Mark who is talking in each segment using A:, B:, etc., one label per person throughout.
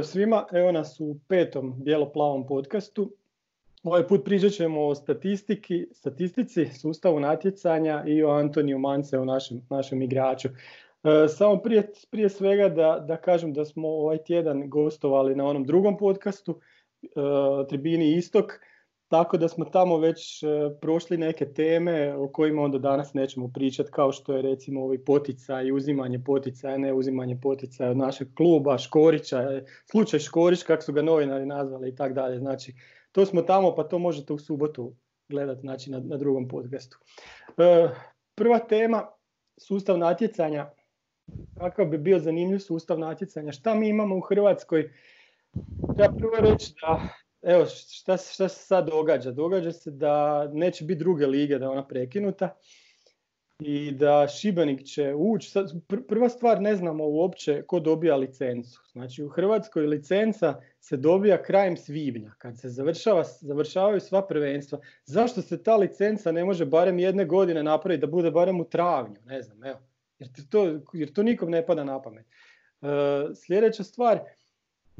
A: Pozdrav svima, evo nas u petom bijelo-plavom podcastu. Ovaj put pričat ćemo o statistiki, statistici, sustavu natjecanja i o Antoniju Mance, o našem, našem igraču. E, samo prije, prije svega da, da kažem da smo ovaj tjedan gostovali na onom drugom podcastu, e, Tribini Istok, tako da smo tamo već e, prošli neke teme o kojima onda danas nećemo pričati, kao što je recimo ovi poticaj, uzimanje poticaja, ne uzimanje poticaja od našeg kluba, Škorića, slučaj Škorić, kako su ga novinari nazvali i tako dalje. Znači, to smo tamo, pa to možete u subotu gledati znači, na, na drugom podcastu. E, prva tema, sustav natjecanja. Kakav bi bio zanimljiv sustav natjecanja? Šta mi imamo u Hrvatskoj? Treba prvo reći da evo šta, šta se sad događa? Događa se da neće biti druge lige, da je ona prekinuta i da Šibenik će ući. Prva stvar ne znamo uopće ko dobija licencu. Znači u Hrvatskoj licenca se dobija krajem svibnja kad se završava, završavaju sva prvenstva. Zašto se ta licenca ne može barem jedne godine napraviti da bude barem u travnju? Ne znam, evo. Jer to, jer to nikom ne pada na pamet. E, sljedeća stvar,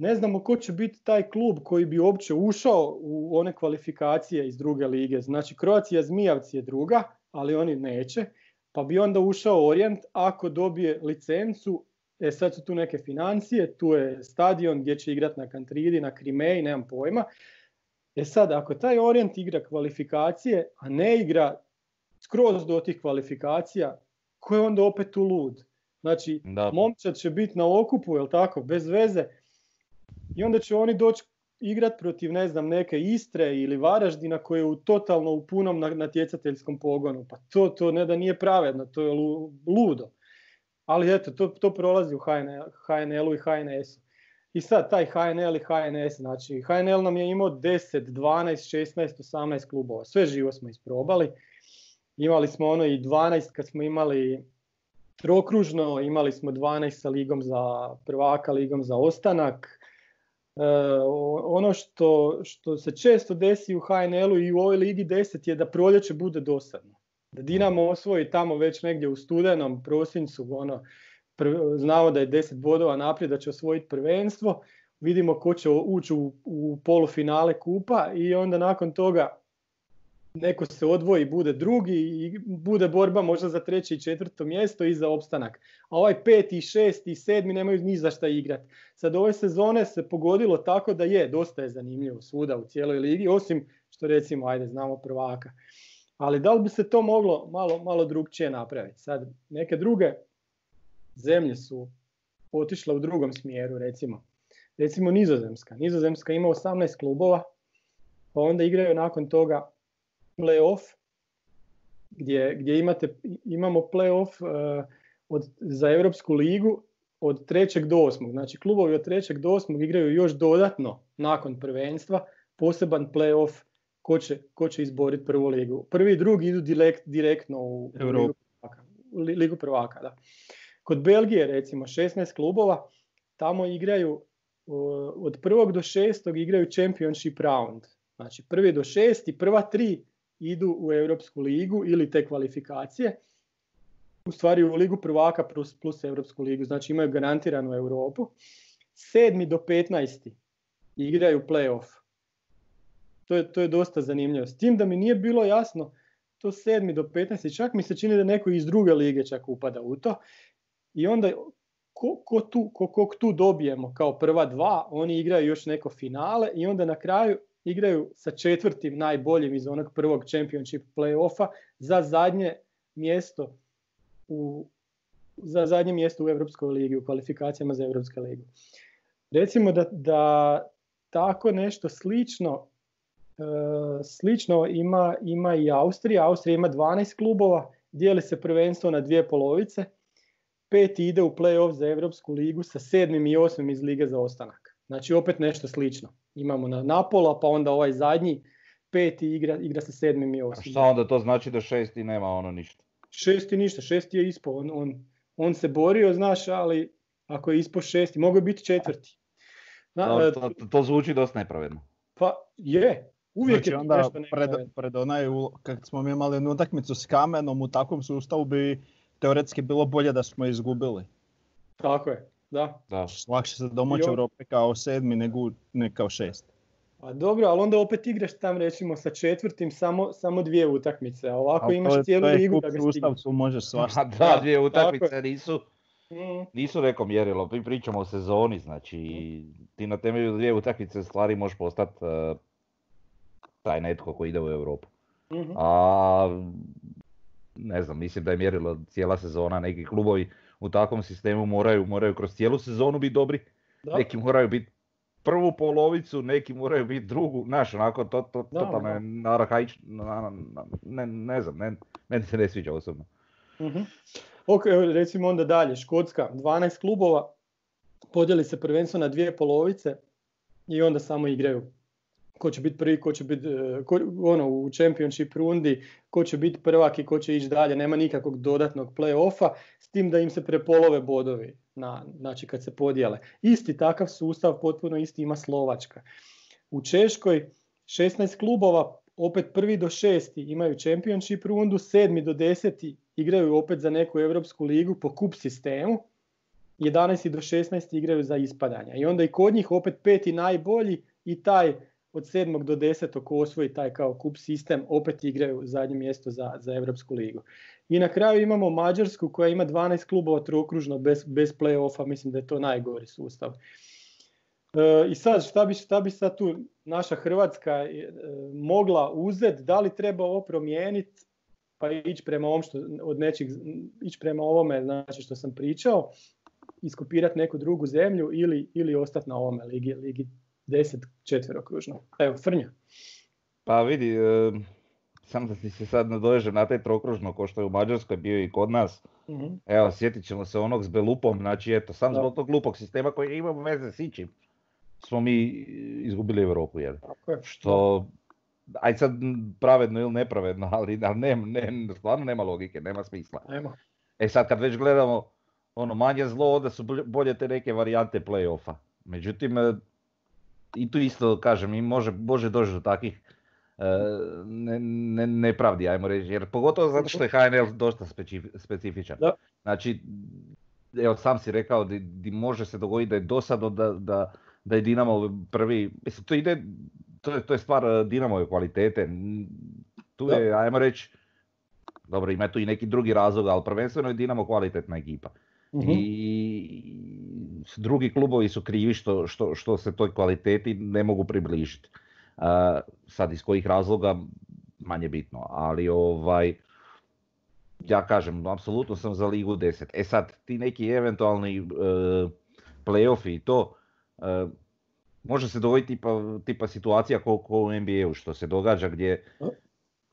A: ne znamo ko će biti taj klub koji bi uopće ušao u one kvalifikacije iz druge lige. Znači Croatia Zmijavci je druga, ali oni neće. Pa bi onda ušao Orient ako dobije licencu. E sad su tu neke financije, tu je stadion gdje će igrati na Kantridi, na Krimeji, nemam pojma. E sad, ako taj Orient igra kvalifikacije, a ne igra skroz do tih kvalifikacija, ko je onda opet tu lud? Znači, da. momčad će biti na okupu, jel tako, bez veze, i onda će oni doći igrat protiv ne znam neke Istre ili Varaždina koje je u totalno u punom natjecateljskom pogonu. Pa to, to ne da nije pravedno, to je ludo. Ali eto, to, to prolazi u HNL-u i HNS-u. I sad taj HNL i HNS, znači HNL nam je imao 10, 12, 16, 18 klubova. Sve živo smo isprobali. Imali smo ono i 12 kad smo imali trokružno, imali smo 12 sa ligom za prvaka, ligom za ostanak ono što, što se često desi u HNL-u i u ovoj ligi 10 je da proljeće bude dosadno. Da Dinamo osvoji tamo već negdje u studenom, prosincu, ono, znamo da je 10 bodova naprijed, da će osvojiti prvenstvo, vidimo ko će ući u, u polufinale kupa i onda nakon toga neko se odvoji, bude drugi i bude borba možda za treće i četvrto mjesto i za opstanak. A ovaj peti, šesti i sedmi nemaju ni za šta igrati. Sad ove sezone se pogodilo tako da je, dosta je zanimljivo svuda u cijeloj ligi, osim što recimo, ajde, znamo prvaka. Ali da li bi se to moglo malo, malo drugčije napraviti? Sad, neke druge zemlje su otišle u drugom smjeru, recimo. Recimo Nizozemska. Nizozemska ima 18 klubova, pa onda igraju nakon toga playoff gdje, gdje imate, imamo playoff uh, od, za Europsku ligu od trećeg do osmog. Znači klubovi od trećeg do osmog igraju još dodatno nakon prvenstva poseban playoff ko će, ko će izboriti prvu ligu. Prvi i drugi idu direkt, direktno u ligu prvaka. Ligu prvaka da. Kod Belgije recimo 16 klubova, tamo igraju od prvog do šestog igraju championship round. Znači prvi do šesti, prva tri idu u Europsku ligu ili te kvalifikacije, u stvari u ligu prvaka plus, plus Europsku ligu, znači imaju garantiranu Europu. Sedmi do 15. igraju playoff. To je, to je dosta zanimljivo. S tim da mi nije bilo jasno, to sedmi do 15. čak mi se čini da neko iz druge lige čak upada u to. I onda ko, ko tu, ko, kog tu dobijemo kao prva dva, oni igraju još neko finale i onda na kraju igraju sa četvrtim najboljim iz onog prvog championship playoffa za zadnje mjesto u za zadnje mjesto u Europskoj ligi, u kvalifikacijama za Europsku ligu. Recimo da, da tako nešto slično e, slično ima, ima i Austrija. Austrija ima 12 klubova, dijeli se prvenstvo na dvije polovice. Pet ide u play-off za Europsku ligu sa sedmim i osmim iz lige za ostanak. Znači opet nešto slično imamo na Napola, pa onda ovaj zadnji peti igra, igra sa sedmim i osmim.
B: A šta onda to znači da šesti nema ono ništa?
A: Šesti ništa, šesti je ispao, on, on, on se borio, znaš, ali ako je ispao šesti, mogu biti četvrti.
B: Na, to, to, to, zvuči dosta nepravedno.
A: Pa je, uvijek
C: znači, je onda nešto pred, pred onaj, kad smo mi imali jednu utakmicu s kamenom, u takvom sustavu bi teoretski bilo bolje da smo izgubili.
A: Tako je. Da.
B: Da.
C: Lakše se domaće
A: Jo.
C: Europe kao sedmi nego ne kao šest.
A: A dobro, ali onda opet igraš tam recimo sa četvrtim samo, samo dvije utakmice, a ovako
C: Ali
A: imaš
C: to je-
A: cijelu
C: to je
A: ligu da ga
C: sustav,
A: stigneš.
C: tu možeš
B: A
C: svašta.
B: da,
A: Da,
B: dvije
A: tako
B: utakmice nisu,
A: Mm,
B: nisu neko mjerilo, mi pričamo o sezoni, znači ti na temelju dvije utakmice stvari možeš postati eh, taj netko koji ide u Europu.
A: mhm.
B: A ne znam, mislim da je mjerilo cijela sezona, neki klubovi u takvom sistemu moraju, moraju kroz cijelu sezonu biti dobri,
A: Da.
B: neki moraju biti prvu polovicu, neki moraju biti drugu, znaš, onako, to, to,
A: Da,
B: totalno je na- na- na- ne, ne znam, ne, meni se ne sviđa osobno.
A: Mhm. Ok, recimo onda dalje, Škotska, 12 klubova, podijeli se prvenstvo na dvije polovice i onda samo igraju. Ko će biti prvi, ko će biti e, ko- ono, u championship rundi, ko će biti prvak i ko će ići dalje, nema nikakvog dodatnog play-offa, s tim da im se prepolove bodovi, na, znači kad se podijele. Isti takav sustav, potpuno isti ima Slovačka. U Češkoj 16 klubova, opet prvi do šesti imaju championship rundu, sedmi do deseti igraju opet za neku europsku ligu po kup sistemu, 11 do 16 igraju za ispadanja. I onda i kod njih opet peti najbolji i taj od 7. do 10. ko osvoji taj kao kup sistem opet igraju zadnje mjesto za, za Europsku ligu. I na kraju imamo Mađarsku koja ima 12 klubova trokružno bez, bez play-offa, mislim da je to najgori sustav. E, I sad šta bi, šta bi sad tu naša Hrvatska e, mogla uzeti, da li treba ovo promijeniti pa ići prema ovom što od nečeg, ići prema ovome znači što sam pričao, iskopirati neku drugu zemlju ili, ili ostati na ovome ligi, ligi 10 četverokružno. Evo, Frnja.
B: Pa vidi, e, sam da ti se sad nadovežem na taj trokružno ko što je u Mađarskoj bio i kod nas.
A: Mhm.
B: Evo, sjetit ćemo se onog s Belupom, znači eto, sam
A: Da.
B: zbog tog glupog sistema koji ima veze s ičim, smo mi izgubili Europu, jel?
A: Tako je.
B: Što, aj sad pravedno ili nepravedno, ali, ali ne, ne, stvarno nema logike, nema smisla.
A: Ajmo.
B: E sad kad već gledamo ono manje zlo, onda su bolje- bolje te neke varijante play-offa. Međutim, e, i tu isto kažem, i može, može doći do takvih e, ne, ne, nepravdi, ajmo reći, jer pogotovo zato što je HNL dosta specif- specifičan.
A: Da.
B: Znači, evo sam si rekao di, di može se dogoditi da je dosadno da, da, da je Dinamo prvi, mislim to ide, to je, to je stvar e, Dinamove kvalitete, tu
A: Da.
B: je, ajmo reći, dobro ima tu i neki drugi razlog, ali prvenstveno je Dinamo kvalitetna ekipa.
A: Mhm.
B: I drugi klubovi su krivi što, što, što se toj kvaliteti ne mogu približiti. A, sad iz kojih razloga manje bitno, ali ovaj ja kažem, apsolutno sam za Ligu 10. E sad, ti neki eventualni e, playoffi i to, e, može se dogoditi tipa, tipa situacija kao ko u NBA-u što se događa gdje,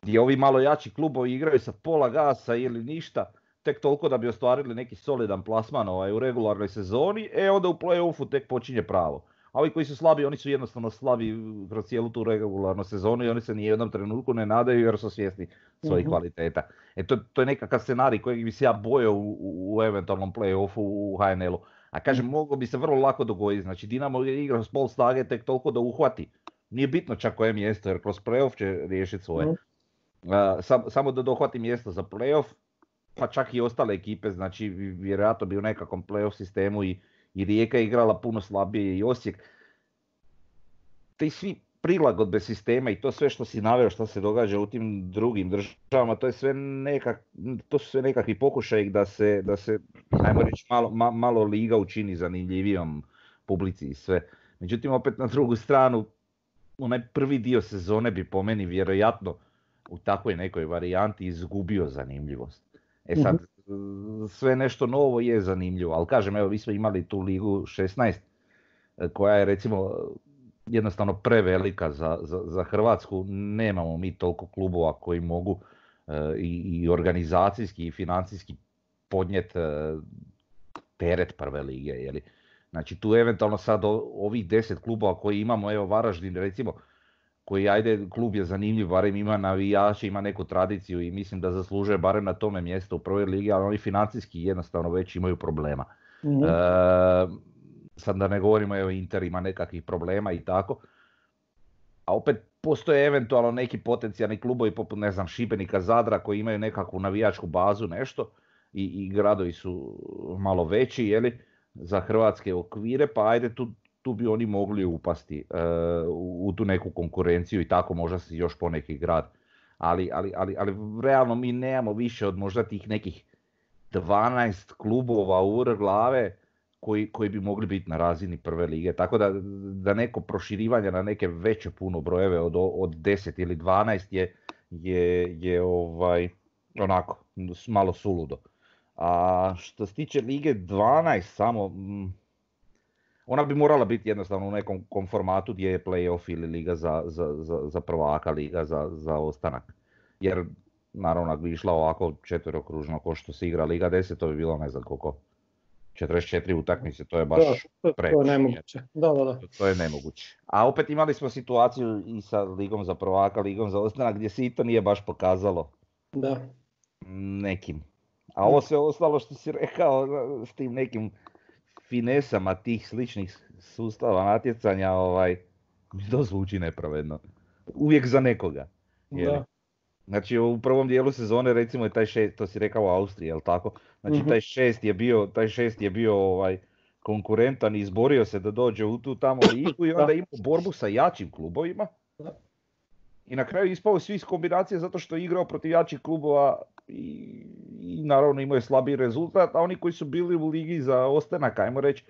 B: gdje ovi malo jači klubovi igraju sa pola gasa ili ništa, tek toliko da bi ostvarili neki solidan plasman ovaj, u regularnoj sezoni, e onda u play-offu tek počinje pravo. A ovi koji su slabi, oni su jednostavno slabi kroz cijelu tu regularnu sezonu i oni se ni jednom trenutku ne nadaju jer su svjesni svojih
A: Mhm.
B: kvaliteta. E to, to je nekakav scenarij kojeg bi se ja bojao u, u, u eventualnom play-offu u HNL-u. A kažem, moglo bi se vrlo lako dogoditi. Znači Dinamo je igrao s pol snage tek toliko da uhvati. Nije bitno čak koje mjesto jer kroz play-off će riješiti svoje.
A: Mhm.
B: A, sam- samo da dohvati mjesto za play-off, pa čak i ostale ekipe, znači vjerojatno bi u nekakvom play-off sistemu i, i Rijeka igrala puno slabije i Osijek. Ti svi prilagodbe sistema i to sve što si naveo što se događa u tim drugim državama, to je sve nekak, to su sve nekakvi pokušaji da se, da se ajmo reći, malo, ma- malo liga učini zanimljivijom publici i sve. Međutim, opet na drugu stranu, onaj prvi dio sezone bi po meni vjerojatno u takvoj nekoj varijanti izgubio zanimljivost. E sad, sve nešto novo je zanimljivo, ali kažem, evo, vi smo imali tu ligu 16, e, koja je recimo jednostavno prevelika za, za, za Hrvatsku, nemamo mi toliko klubova koji mogu e, i, i organizacijski i financijski podnijeti teret prve lige. Jeli. Znači tu eventualno sad ovih 10 klubova koji imamo, evo Varaždin recimo, koji ajde klub je zanimljiv, barem ima navijače, ima neku tradiciju i mislim da zaslužuje barem na tome mjesto u prvoj ligi, ali oni financijski jednostavno već imaju problema.
A: Mhm.
B: E, sad da ne govorimo, evo Inter ima nekakvih problema i tako. A opet postoje eventualno neki potencijalni klubovi poput ne znam Šibenika, Zadra koji imaju nekakvu navijačku bazu, nešto i, i gradovi su malo veći, jeli, za hrvatske okvire, pa ajde tu, tu bi oni mogli upasti e, u, tu neku konkurenciju i tako možda si još poneki grad. Ali, ali, ali, ali realno mi nemamo više od možda tih nekih 12 klubova u glave koji, koji bi mogli biti na razini prve lige. Tako da, da neko proširivanje na neke veće puno brojeve od, od 10 ili 12 je, je, je ovaj, onako malo suludo. A što se tiče Lige 12 samo, ona bi morala biti jednostavno u nekom konformatu gdje je playoff ili liga za, za, za, za prvaka, liga za, za ostanak. Jer naravno ako bi išla ovako četverokružno ko što se igra Liga 10, to bi bilo ne znam koliko. 44 utakmice, to je baš
A: to, to, je nemoguće. Da, da, da.
B: To, je nemoguće. A opet imali smo situaciju i sa Ligom za prvaka, Ligom za ostanak gdje se i to nije baš pokazalo.
A: Da.
B: Nekim. A ovo sve ostalo što si rekao s tim nekim finesama tih sličnih sustava natjecanja, ovaj, mi to zvuči nepravedno. Uvijek za nekoga. Da. Znači u prvom dijelu sezone recimo je taj šest, to si rekao u Austriji, jel tako? Znači mhm. taj šest je bio, taj šest je bio ovaj, konkurentan i izborio se da dođe u tu tamo ligu i onda imao borbu sa jačim klubovima. I na kraju ispao svi iz kombinacije zato što je igrao protiv jačih klubova i, i naravno imao je slabiji rezultat, a oni koji su bili u ligi za ostanak, ajmo reći,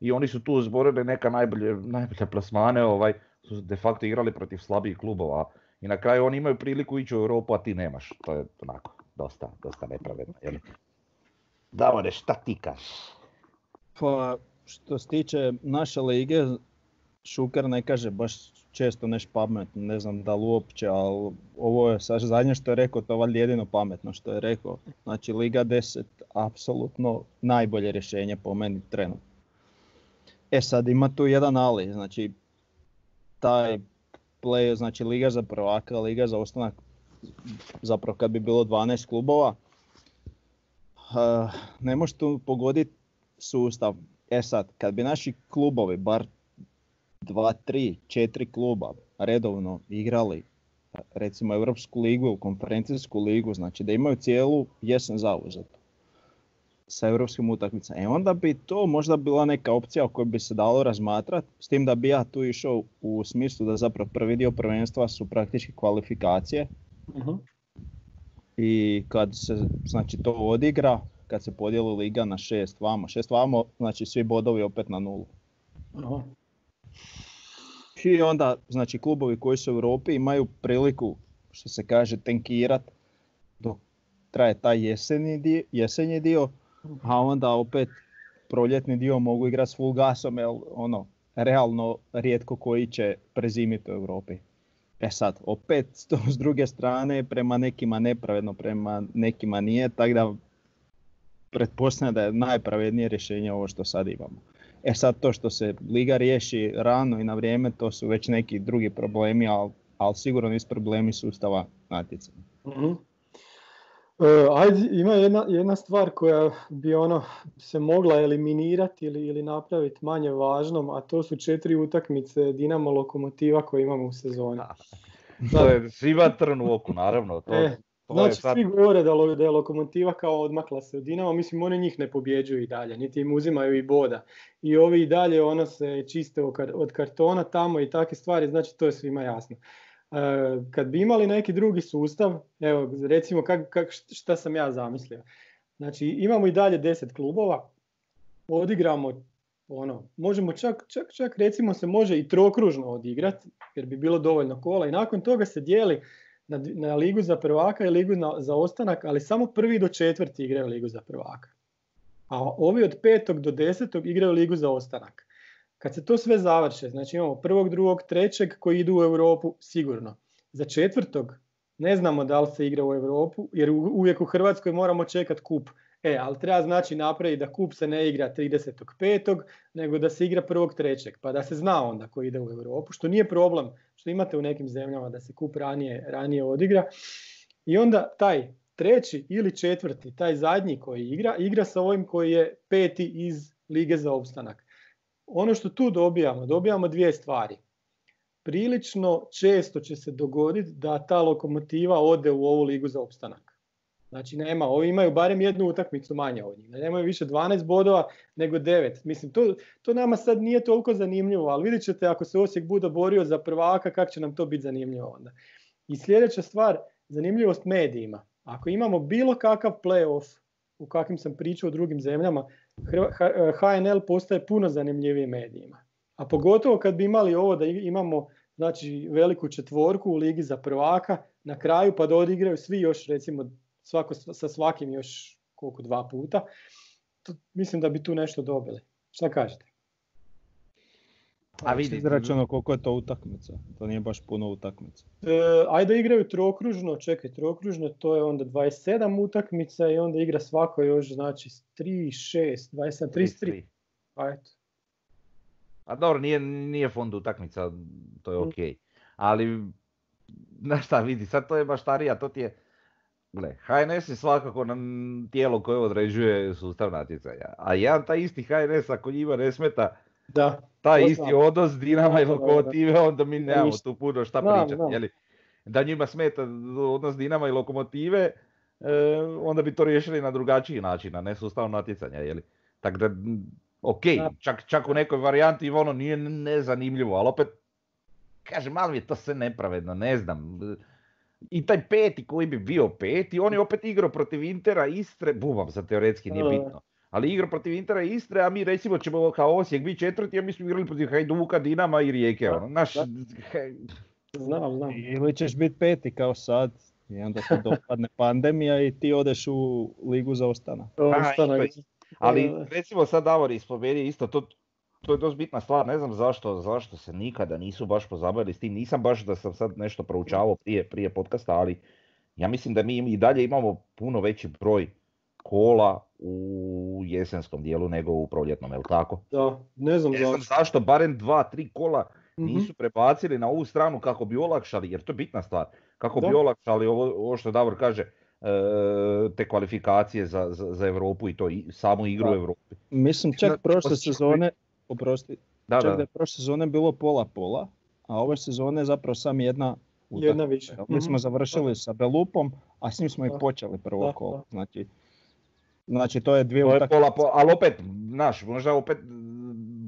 B: i oni su tu zborili neka najbolje, najbolje plasmane, ovaj, su de facto igrali protiv slabijih klubova. I na kraju oni imaju priliku ići u Europu, a ti nemaš. To je onako, dosta, dosta nepravedno. Jel? Davore, šta ti kažeš?
C: Pa, što se tiče naše lige, Šuker ne kaže baš često neš pametno, ne znam da li uopće, ali ovo je sad zadnje što je rekao, to je valjda jedino pametno što je rekao. Znači Liga 10, apsolutno najbolje rješenje po meni trenutno. E sad ima tu jedan ali, znači taj play, znači Liga za prvaka, Liga za ostanak, zapravo kad bi bilo 12 klubova, uh, ne možeš tu pogoditi sustav. E sad, kad bi naši klubovi, bar dva, tri, četiri kluba redovno igrali recimo Europsku ligu ili konferencijsku ligu, znači da imaju cijelu jesen zauzetu sa europskim utakmicama. E onda bi to možda bila neka opcija o kojoj bi se dalo razmatrati, s tim da bi ja tu išao u smislu da zapravo prvi dio prvenstva su praktički kvalifikacije. uh I kad se znači, to odigra, kad se podijeli liga na šest vamo, šest vamo, znači svi bodovi opet na nulu. uh I onda znači klubovi koji su u Europi imaju priliku, što se kaže, tenkirat dok traje taj jesenji dio, jesenji dio a onda opet proljetni dio mogu igrati s full gasom, jer ono, realno rijetko koji će prezimiti u Europi. E sad, opet to s druge strane prema nekima nepravedno, prema nekima nije, tako da pretpostavljam da je najpravednije rješenje ovo što sad imamo. E sad to što se liga riješi rano i na vrijeme, to su već neki drugi problemi, ali, ali sigurno nisu problemi sustava natjecanja. mm
A: E, ajde, ima jedna, jedna stvar koja bi ono se mogla eliminirati ili, ili napraviti manje važnom, a to su četiri utakmice Dinamo Lokomotiva koje imamo u sezoni.
B: to je svima trn u oku, naravno. To,
A: e, znači, sad... svi govore da, da je Lokomotiva kao odmakla se od Dinamo, mislim oni njih ne pobjeđuju i dalje, niti im uzimaju i boda. I ovi i dalje ono se čiste od kartona tamo i takve stvari, znači to je svima jasno. E, kad bi imali neki drugi sustav, evo recimo kak, kak, šta sam ja zamislio. Znači imamo i dalje 10 klubova, odigramo ono, možemo čak, čak, čak recimo se može i trokružno odigrati jer bi bilo dovoljno kola i nakon toga se dijeli na, na ligu za prvaka i ligu na, za ostanak, ali samo prvi do četvrti igraju ligu za prvaka. A ovi od petog do desetog igraju ligu za ostanak. Kad se to sve završe, znači imamo prvog, drugog, trećeg koji idu u Europu sigurno. Za četvrtog ne znamo da li se igra u Europu, jer uvijek u Hrvatskoj moramo čekati kup. E, ali treba znači napraviti da kup se ne igra 35. nego da se igra prvog trećeg, pa da se zna onda ko ide u Europu, što nije problem, što imate u nekim zemljama da se kup ranije, ranije odigra. I onda taj treći ili četvrti, taj zadnji koji igra, igra sa ovim koji je peti iz Lige za opstanak ono što tu dobijamo, dobijamo dvije stvari. Prilično često će se dogoditi da ta lokomotiva ode u ovu ligu za opstanak. Znači nema, ovi imaju barem jednu utakmicu manje od njih. Nemaju više 12 bodova nego 9. Mislim, to, to nama sad nije toliko zanimljivo, ali vidjet ćete ako se Osijek bude borio za prvaka, kako će nam to biti zanimljivo onda. I sljedeća stvar, zanimljivost medijima. Ako imamo bilo kakav playoff, u kakvim sam pričao u drugim zemljama, HNL postaje puno zanimljiviji medijima. A pogotovo kad bi imali ovo da imamo znači, veliku četvorku u ligi za prvaka, na kraju pa da odigraju svi još recimo svako sa svakim još koliko dva puta, to, mislim da bi tu nešto dobili. Šta kažete?
C: A vidi, izračuno koliko je to utakmica. To nije baš puno utakmica.
A: E, ajde igraju trokružno, čekaj, trokružno to je onda 27 utakmica i onda igra svako još znači 3, 6, 27, 33. Pa eto.
B: A dobro, nije, nije fond utakmica, to je mm. ok. Ali, znaš šta vidi, sad to je baš starija, to ti je, Gle, HNS je svakako nam tijelo koje određuje sustav natjecanja. A jedan taj isti HNS ako njima ne smeta da, taj isti odnos Dinama i Lokomotive, onda mi nemamo tu puno šta pričati. Da njima smeta odnos Dinama i Lokomotive, e, onda bi to riješili na drugačiji način, a ne sustav natjecanja. Jeli? Tako da, ok, čak, čak u nekoj varijanti ono nije nezanimljivo, ali opet, kažem, malo mi je to sve nepravedno, ne znam i taj peti koji bi bio peti, on je opet igrao protiv Intera, Istre, bubam za teoretski, nije bitno. Ali igrao protiv Intera i Istre, a mi recimo ćemo kao Osijek biti četvrti, a mi smo igrali protiv Hajduka, Dinama i Rijeke. Ono. Naš...
A: Znam, znam.
C: Ili ćeš biti peti kao sad, i onda se dopadne pandemija i ti odeš u ligu za ostana.
B: Ali recimo sad Davor ispomeni isto, to, to je dosta bitna stvar, ne znam zašto, zašto se nikada nisu baš pozabavili s tim, nisam baš da sam sad nešto proučavao prije, prije podcasta, ali ja mislim da mi i dalje imamo puno veći broj kola u jesenskom dijelu nego u proljetnom, je li tako?
A: Da, ne znam,
B: ne znam zašto. barem dva, tri kola mhm. nisu prebacili na ovu stranu kako bi olakšali, jer to je bitna stvar, kako bi olakšali ovo, ovo što Davor kaže, e, te kvalifikacije za, za, za Europu i to i samu igru u Europi.
C: Mislim čak prošle sezone, oprosti, da, čak da. je prošle sezone bilo pola-pola, a ove sezone zapravo sam jedna
A: utakmica. Jedna više.
C: Mi smo mhm. završili sa Belupom, a s njim smo i počeli prvo kolo. Znači, znači to je dvije utakmice.
B: Pola, pola, ali opet, znaš, možda opet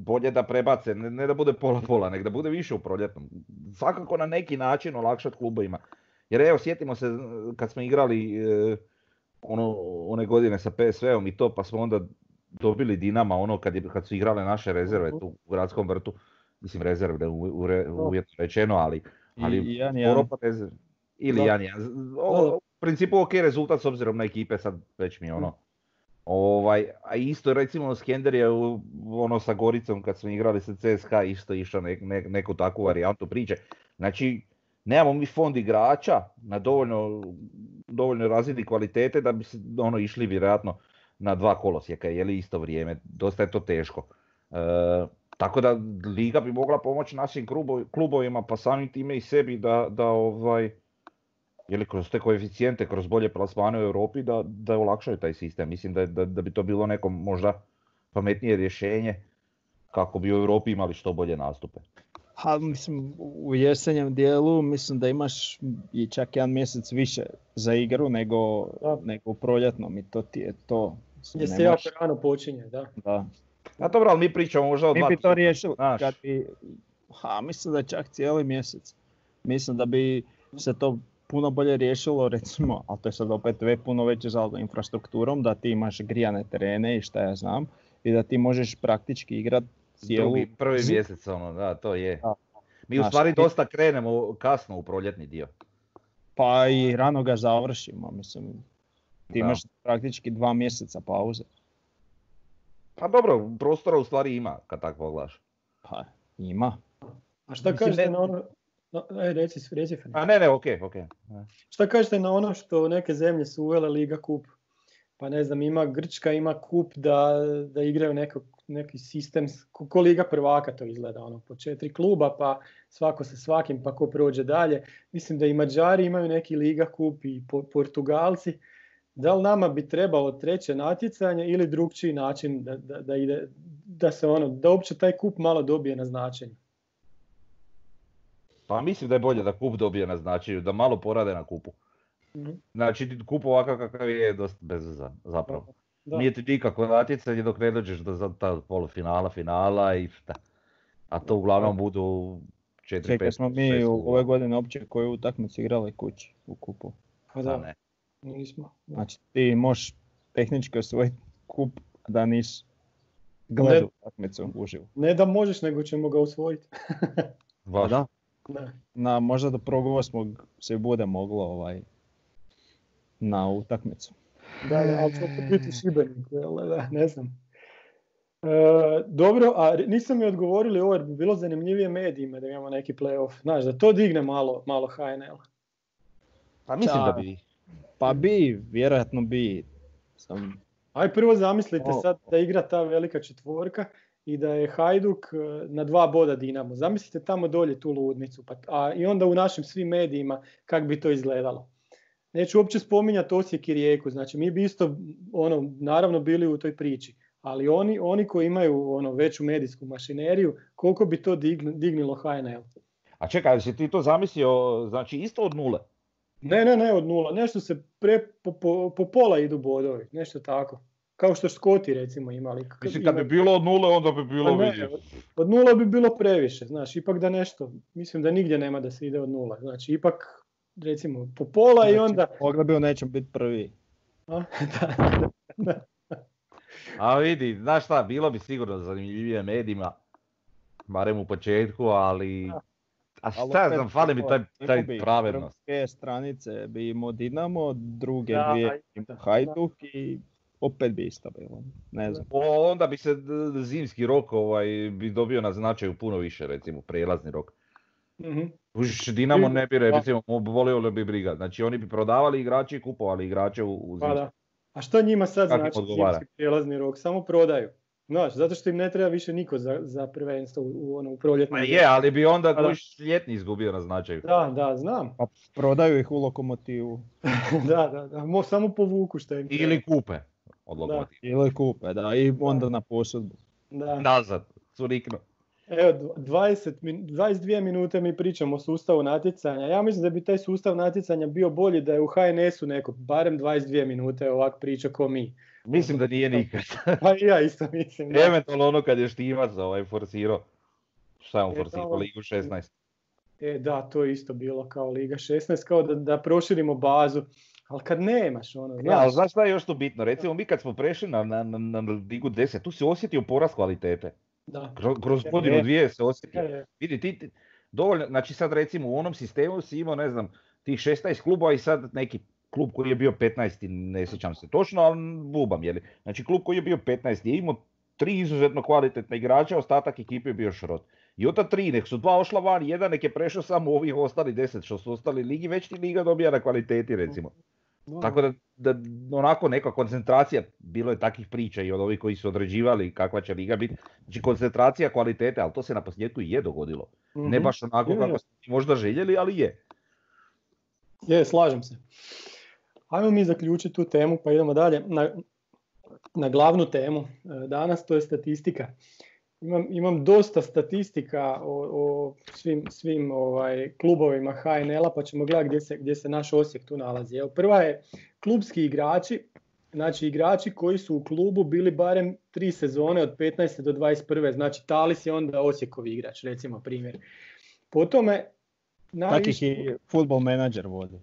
B: bolje da prebace, ne, ne da bude pola-pola, nego da bude više u proljetnom. Svakako na neki način olakšati klubovima. Jer evo, sjetimo se kad smo igrali e, ono, one godine sa PSV-om i to, pa smo onda dobili Dinama ono kad, je, kad su igrale naše rezerve tu u gradskom vrtu, mislim rezerve uvjetno rečeno, ali, ali
C: I, Jan, Jan.
B: ili Jan, Jan. u principu ok rezultat s obzirom na ekipe, sad već mi ono. Ovaj, a isto recimo Skender je ono sa Goricom kad smo igrali sa CSKA isto išao ne, ne, neku takvu varijantu priče. Znači, nemamo mi fond igrača na dovoljno, dovoljno razini kvalitete da bi se ono išli vjerojatno na dva kolosijeka, je li isto vrijeme, dosta je to teško. E, tako da Liga bi mogla pomoći našim klubovima, pa samim time i sebi da, da ovaj, ili kroz te koeficijente, kroz bolje plasmane u Europi da, da olakšaju taj sistem. Mislim da, da, da bi to bilo neko možda pametnije rješenje kako bi u Europi imali što bolje nastupe.
C: Ha, mislim, u jesenjem dijelu mislim da imaš i čak jedan mjesec više za igru nego, nego u proljetnom i to ti je to.
A: Gdje se jako rano počinje, da.
C: da.
B: A dobro, ali mi pričamo možda o
C: Mi bi to riješili, kad bi, ha, mislim da čak cijeli mjesec. Mislim da bi se to puno bolje riješilo, recimo, ali to je sad opet ve puno veće za infrastrukturom, da ti imaš grijane terene i šta ja znam, i da ti možeš praktički igrat cijelu... Drugi,
B: prvi mjesec, ono, da, to je. Mi u stvari dosta krenemo kasno u proljetni dio.
C: Pa i rano ga završimo, mislim. Ti imaš praktički dva mjeseca pauze.
B: Pa dobro, prostora u stvari ima kad tako pogledaš.
C: Pa ima.
A: A šta kažete na ono, no, aj, reci, reci
B: A ne, ne, okej, okej.
A: Šta kažete na ono što neke zemlje su uvele Liga Kup? Pa ne znam, ima Grčka, ima kup da, da igraju neko, neki sistem, ko Liga prvaka to izgleda, ono, po četiri kluba, pa svako sa svakim, pa ko prođe dalje. Mislim da i Mađari imaju neki Liga kup i Portugalci da li nama bi trebalo treće natjecanje ili drugčiji način da, da, da, ide, da se ono, da uopće taj kup malo dobije na značenju?
B: Pa mislim da je bolje da kup dobije na značenju, da malo porade na kupu.
A: Mhm.
B: Znači kup ovakav kakav je dosta bezvezan zapravo.
A: Da.
B: Nije ti nikako natjecanje dok ne dođeš do za ta polufinala, finala i šta. A to uglavnom budu 4
C: Čekaj, smo mi u ove godine uopće koju utakmicu igrali kući u kupu.
A: Pa
B: Da,
A: da,
B: ne.
A: Nismo. Da.
C: Znači ti možeš tehnički osvojiti kup da nis gledao utakmicu uživo.
A: Ne da možeš, nego ćemo ga usvojiti.
B: Baš.
C: Da.
A: Da.
C: Na, možda do prvog osmog se bude moglo ovaj, na utakmicu.
A: Da, da, ali će opet biti jel da, ne znam. E, dobro, a niste mi odgovorili ovo jer bi bilo zanimljivije medijima da imamo neki playoff. Znaš, da to digne malo, malo HNL.
B: Pa mislim da bi.
C: Pa bi, vjerojatno bi. Sam,
A: Aj prvo zamislite
C: O.
A: sad da igra ta velika četvorka i da je Hajduk e, na dva boda Dinamo. Zamislite tamo dolje tu ludnicu. Pa, a i onda u našim svim medijima kak bi to izgledalo. Neću uopće spominjati Osijek i Rijeku, znači mi bi isto ono, naravno bili u toj priči. Ali oni, oni koji imaju ono, veću medijsku mašineriju, koliko bi to dign- dignilo HNL?
B: A čekaj, si ti to zamislio, znači isto od nule?
A: Ne, ne, ne, od nula. Nešto se pre, po, po, po pola idu bodovi, nešto tako. Kao što Škoti recimo imali. K-
B: Mislim kad bi bilo od nule onda bi bilo
A: Pa ne, od- Od nula bi bilo previše, znaš, ipak da nešto, mislim da nigdje nema da se ide od nula, znači ipak recimo po pola i onda...
C: Mogla bi u nečem biti prvi.
A: A, da, da,
B: A vidi, znaš šta, bilo bi sigurno zanimljivije medijima, barem u početku, ali... A šta znam, fali mi taj, taj pravednost.
C: Prve stranice bi imao Dinamo, druge
A: Da,
C: dvije Hajduk i opet bi isto bilo. Ne znam.
B: O, onda bi se zimski rok ovaj, bi dobio na značaju puno više, recimo, prelazni rok.
A: mhm.
B: Už Dinamo ne bi, recimo, volio li bi briga. Znači oni bi prodavali igrače i kupovali igrače u, u
A: Pa
B: zimskom.
A: da. A što njima sad
B: Kako
A: znači
B: odgovara?
A: zimski prijelazni rok? Samo prodaju. Znaš, zato što im ne treba više niko za, za prvenstvo u, u, ono, u proljetnom
B: Pa je, ali bi onda
A: da.
B: kužiš, ljetni izgubio na značaju.
A: Da, da, znam.
C: Pa prodaju ih u lokomotivu.
A: da, da, da. Mo, samo povuku što im treba.
B: Ili kupe od
A: Da.
B: lokomotiva.
C: Ili kupe, da, i onda na posudbu.
A: Da.
B: Nazad, curiknu.
A: Evo, dv- 20, min- 22 minute mi pričamo o sustavu natjecanja. Ja mislim da bi taj sustav natjecanja bio bolji da je u HNS-u neko, barem 22 minute ovak priča ko mi.
B: Mislim da nije nikad.
A: Pa ja isto mislim. Da.
B: Eventualno ono kad je Štimac ovaj forsirao. Šta je on
A: E,
B: forsirao? Ligu 16.
A: E, da, to je isto bilo kao Liga 16, kao da, da proširimo bazu. Ali kad nemaš, ono,
B: Ja,
A: znaš,
B: ali znaš šta je još tu bitno? Recimo mi kad smo prešli na, na, na, na Ligu 10, tu se osjetio porast kvalitete.
A: da.
B: Kroz, kroz godinu
C: je.
B: dvije se osjetio.
A: Je, je.
B: Vidi, ti, ti- dovoljno, znači sad recimo u onom sistemu si imao, ne znam, tih 16 klubova i sad neki klub koji je bio 15, ne sjećam se točno, ali bubam, jeli. Znači klub koji je bio 15 je imao tri izuzetno kvalitetna igrača, ostatak ekipe je bio šrot. I od ta tri, nek su dva ošla van, jedan nek je prešao samo ovih ostali 10 što su ostali ligi, već ti liga dobija na kvaliteti recimo. Tako da, da onako neka koncentracija, bilo je takvih priča i od ovih koji su određivali kakva će liga biti. Znači koncentracija kvalitete, ali to se na posljedku i je dogodilo. Ne
A: Mhm.
B: baš onako
A: Je,
B: kako mi možda željeli, ali je.
A: Je, slažem se. Ajmo mi zaključiti tu temu pa idemo dalje na, na glavnu temu e, danas, to je statistika. Imam, imam dosta statistika o, o svim, svim ovaj, klubovima HNL-a pa ćemo gledati gdje se, gdje se naš Osijek tu nalazi. Evo, prva je klubski igrači, znači igrači koji su u klubu bili barem tri sezone od 15. do 21. Znači Talis je onda Osijekovi igrač, recimo primjer. Po tome,
C: Takih
A: najviše-
C: i football manager vodi.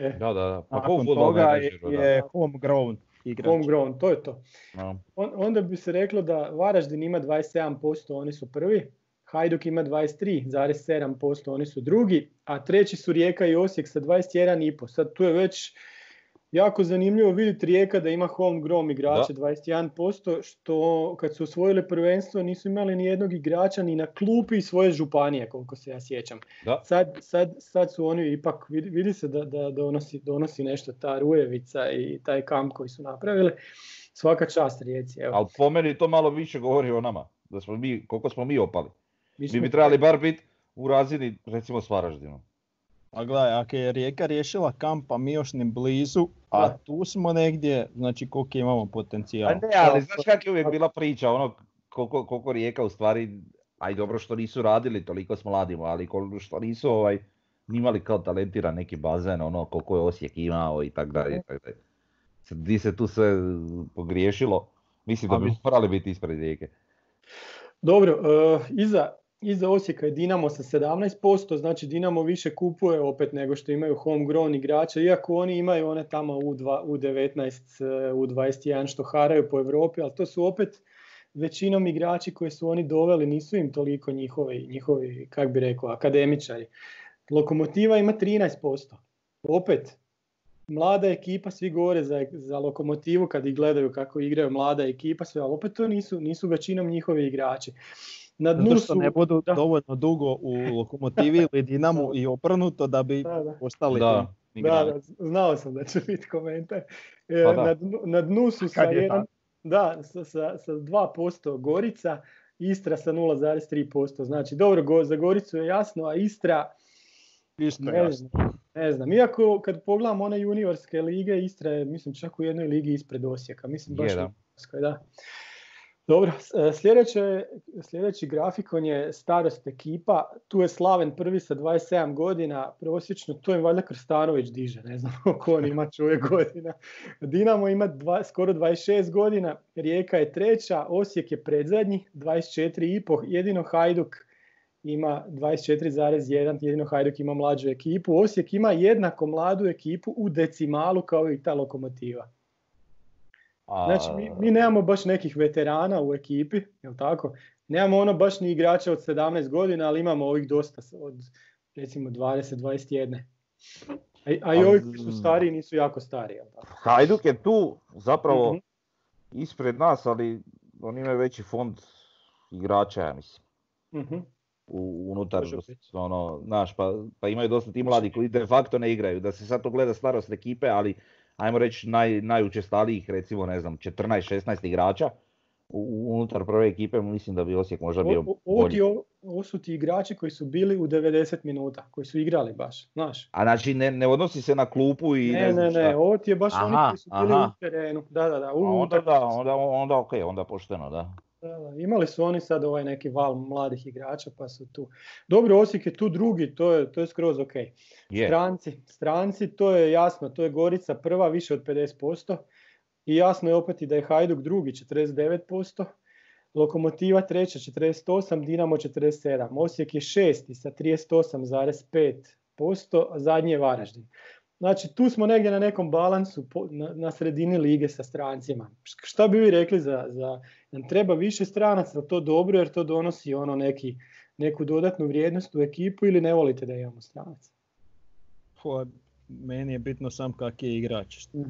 A: E,
B: Da, da, da. Pa
C: Nakon toga
B: menadžeru, da.
C: je homegrown igrač.
A: homegrown, to je to.
B: No.
A: On, onda bi se reklo da Varaždin ima 27%, oni su prvi, Hajduk ima 23,7%, oni su drugi, a treći su Rijeka i Osijek sa 21,5%. Sad tu je već jako zanimljivo vidjeti Rijeka da ima homegrown igrača 21%, što kad su osvojili prvenstvo nisu imali ni jednog igrača ni na klupi svoje županije, koliko se ja sjećam.
B: Da.
A: Sad, sad, sad su oni ipak, vidi, vidi se da, da donosi, donosi nešto ta Rujevica i taj kamp koji su napravili. Svaka čast Rijeci. Evo.
B: Ali po meni to malo više govori o nama. Da smo mi, koliko smo mi opali.
A: Mi
B: Mi bi trebali bar biti u razini, recimo s Varaždinom.
C: A gledaj, ako je Rijeka riješila kamp, a mi još ni blizu, a tu smo negdje, znači koliko imamo potencijal.
B: A ne, ali znaš kak je uvijek bila priča, ono koliko, koliko Rijeka u stvari, aj dobro što nisu radili, toliko s mladima, ali koliko što nisu ovaj, imali kao talentiran neki bazen, ono koliko je Osijek imao i tako dalje. Di se tu sve pogriješilo, mislim da bi morali biti ispred rijeke.
A: Dobro, uh, iza, iza Osijeka je Dinamo sa 17%, znači Dinamo više kupuje opet nego što imaju homegrown igrača, iako oni imaju one tamo U2, U19, U21 što haraju po Europi, ali to su opet većinom igrači koji su oni doveli, nisu im toliko njihovi, njihovi kak bi rekao, akademičari. Lokomotiva ima 13%. Opet, mlada ekipa, svi govore za, za lokomotivu kad ih gledaju kako igraju mlada ekipa, sve, ali opet to nisu, nisu većinom njihovi igrači.
C: Na dnu su, ne budu dovoljno dugo u lokomotivi ili Dinamu i oprnuto da bi da, da. postali
A: da. Da, znao sam da će biti komentar. E, pa na, dnu, na dnu su sa, jedan, da, sa, sa, sa 2% Gorica, Istra sa 0,3%. Znači, dobro, za Goricu je jasno, a Istra
C: Isto ne znam,
A: ne znam. Iako kad pogledam one juniorske lige, Istra je mislim čak u jednoj ligi ispred Osijeka. Mislim baš je, da. Dobro, e, sljedeće, sljedeći grafikon je starost ekipa. Tu je Slaven prvi sa 27 godina, prosječno, to je valjda Krstanović diže, ne znam koliko on ima čovjek godina. Dinamo ima dva, skoro 26 godina, Rijeka je treća, Osijek je predzadnji, 24,5, jedino Hajduk ima 24,1, jedino Hajduk ima mlađu ekipu. Osijek ima jednako mladu ekipu u decimalu kao i ta lokomotiva. Znači, mi, mi nemamo baš nekih veterana u ekipi, jel tako? Nemamo ono baš ni igrača od 17 godina, ali imamo ovih dosta od recimo 20-21. A, a i ovi koji su stariji nisu jako stari. Jel tako?
B: Hajduk je tu zapravo mm ispred nas, ali oni imaju veći fond igrača, ja mislim. mm u, unutar, ono, znaš, pa, pa imaju dosta ti mladi koji de facto ne igraju, da se sad to gleda starost ekipe, ali ajmo reći naj, najučestalijih, recimo, ne znam, 14-16 igrača, unutar prve ekipe mislim da bi Osijek možda bio
A: ovo, ti, ovo su ti igrači koji su bili u 90 minuta, koji su igrali baš, znaš.
B: A znači ne, ne odnosi se na klupu i
A: ne,
B: ne znam
A: Ne, ne, ovo ti je baš aha, oni koji su bili aha. u terenu. Da, da, da.
B: U, onda, da, onda, onda ok, onda pošteno, da.
A: Imali su oni sad ovaj neki val mladih igrača pa su tu. Dobro, Osijek je tu drugi, to je, to je skroz ok. Stranci, stranci, to je jasno, to je Gorica prva više od 50%. I jasno je opet i da je Hajduk drugi 49%. Lokomotiva treća 48, Dinamo 47. Osijek je šesti sa 38,5%, a zadnji je Varaždin. Znači tu smo negdje na nekom balansu na, na sredini lige sa strancima. Šta bi vi rekli za, za nam treba više stranaca, to dobro jer to donosi ono neki, neku dodatnu vrijednost u ekipu ili ne volite da imamo stranaca?
C: meni je bitno sam kak je igrač. uh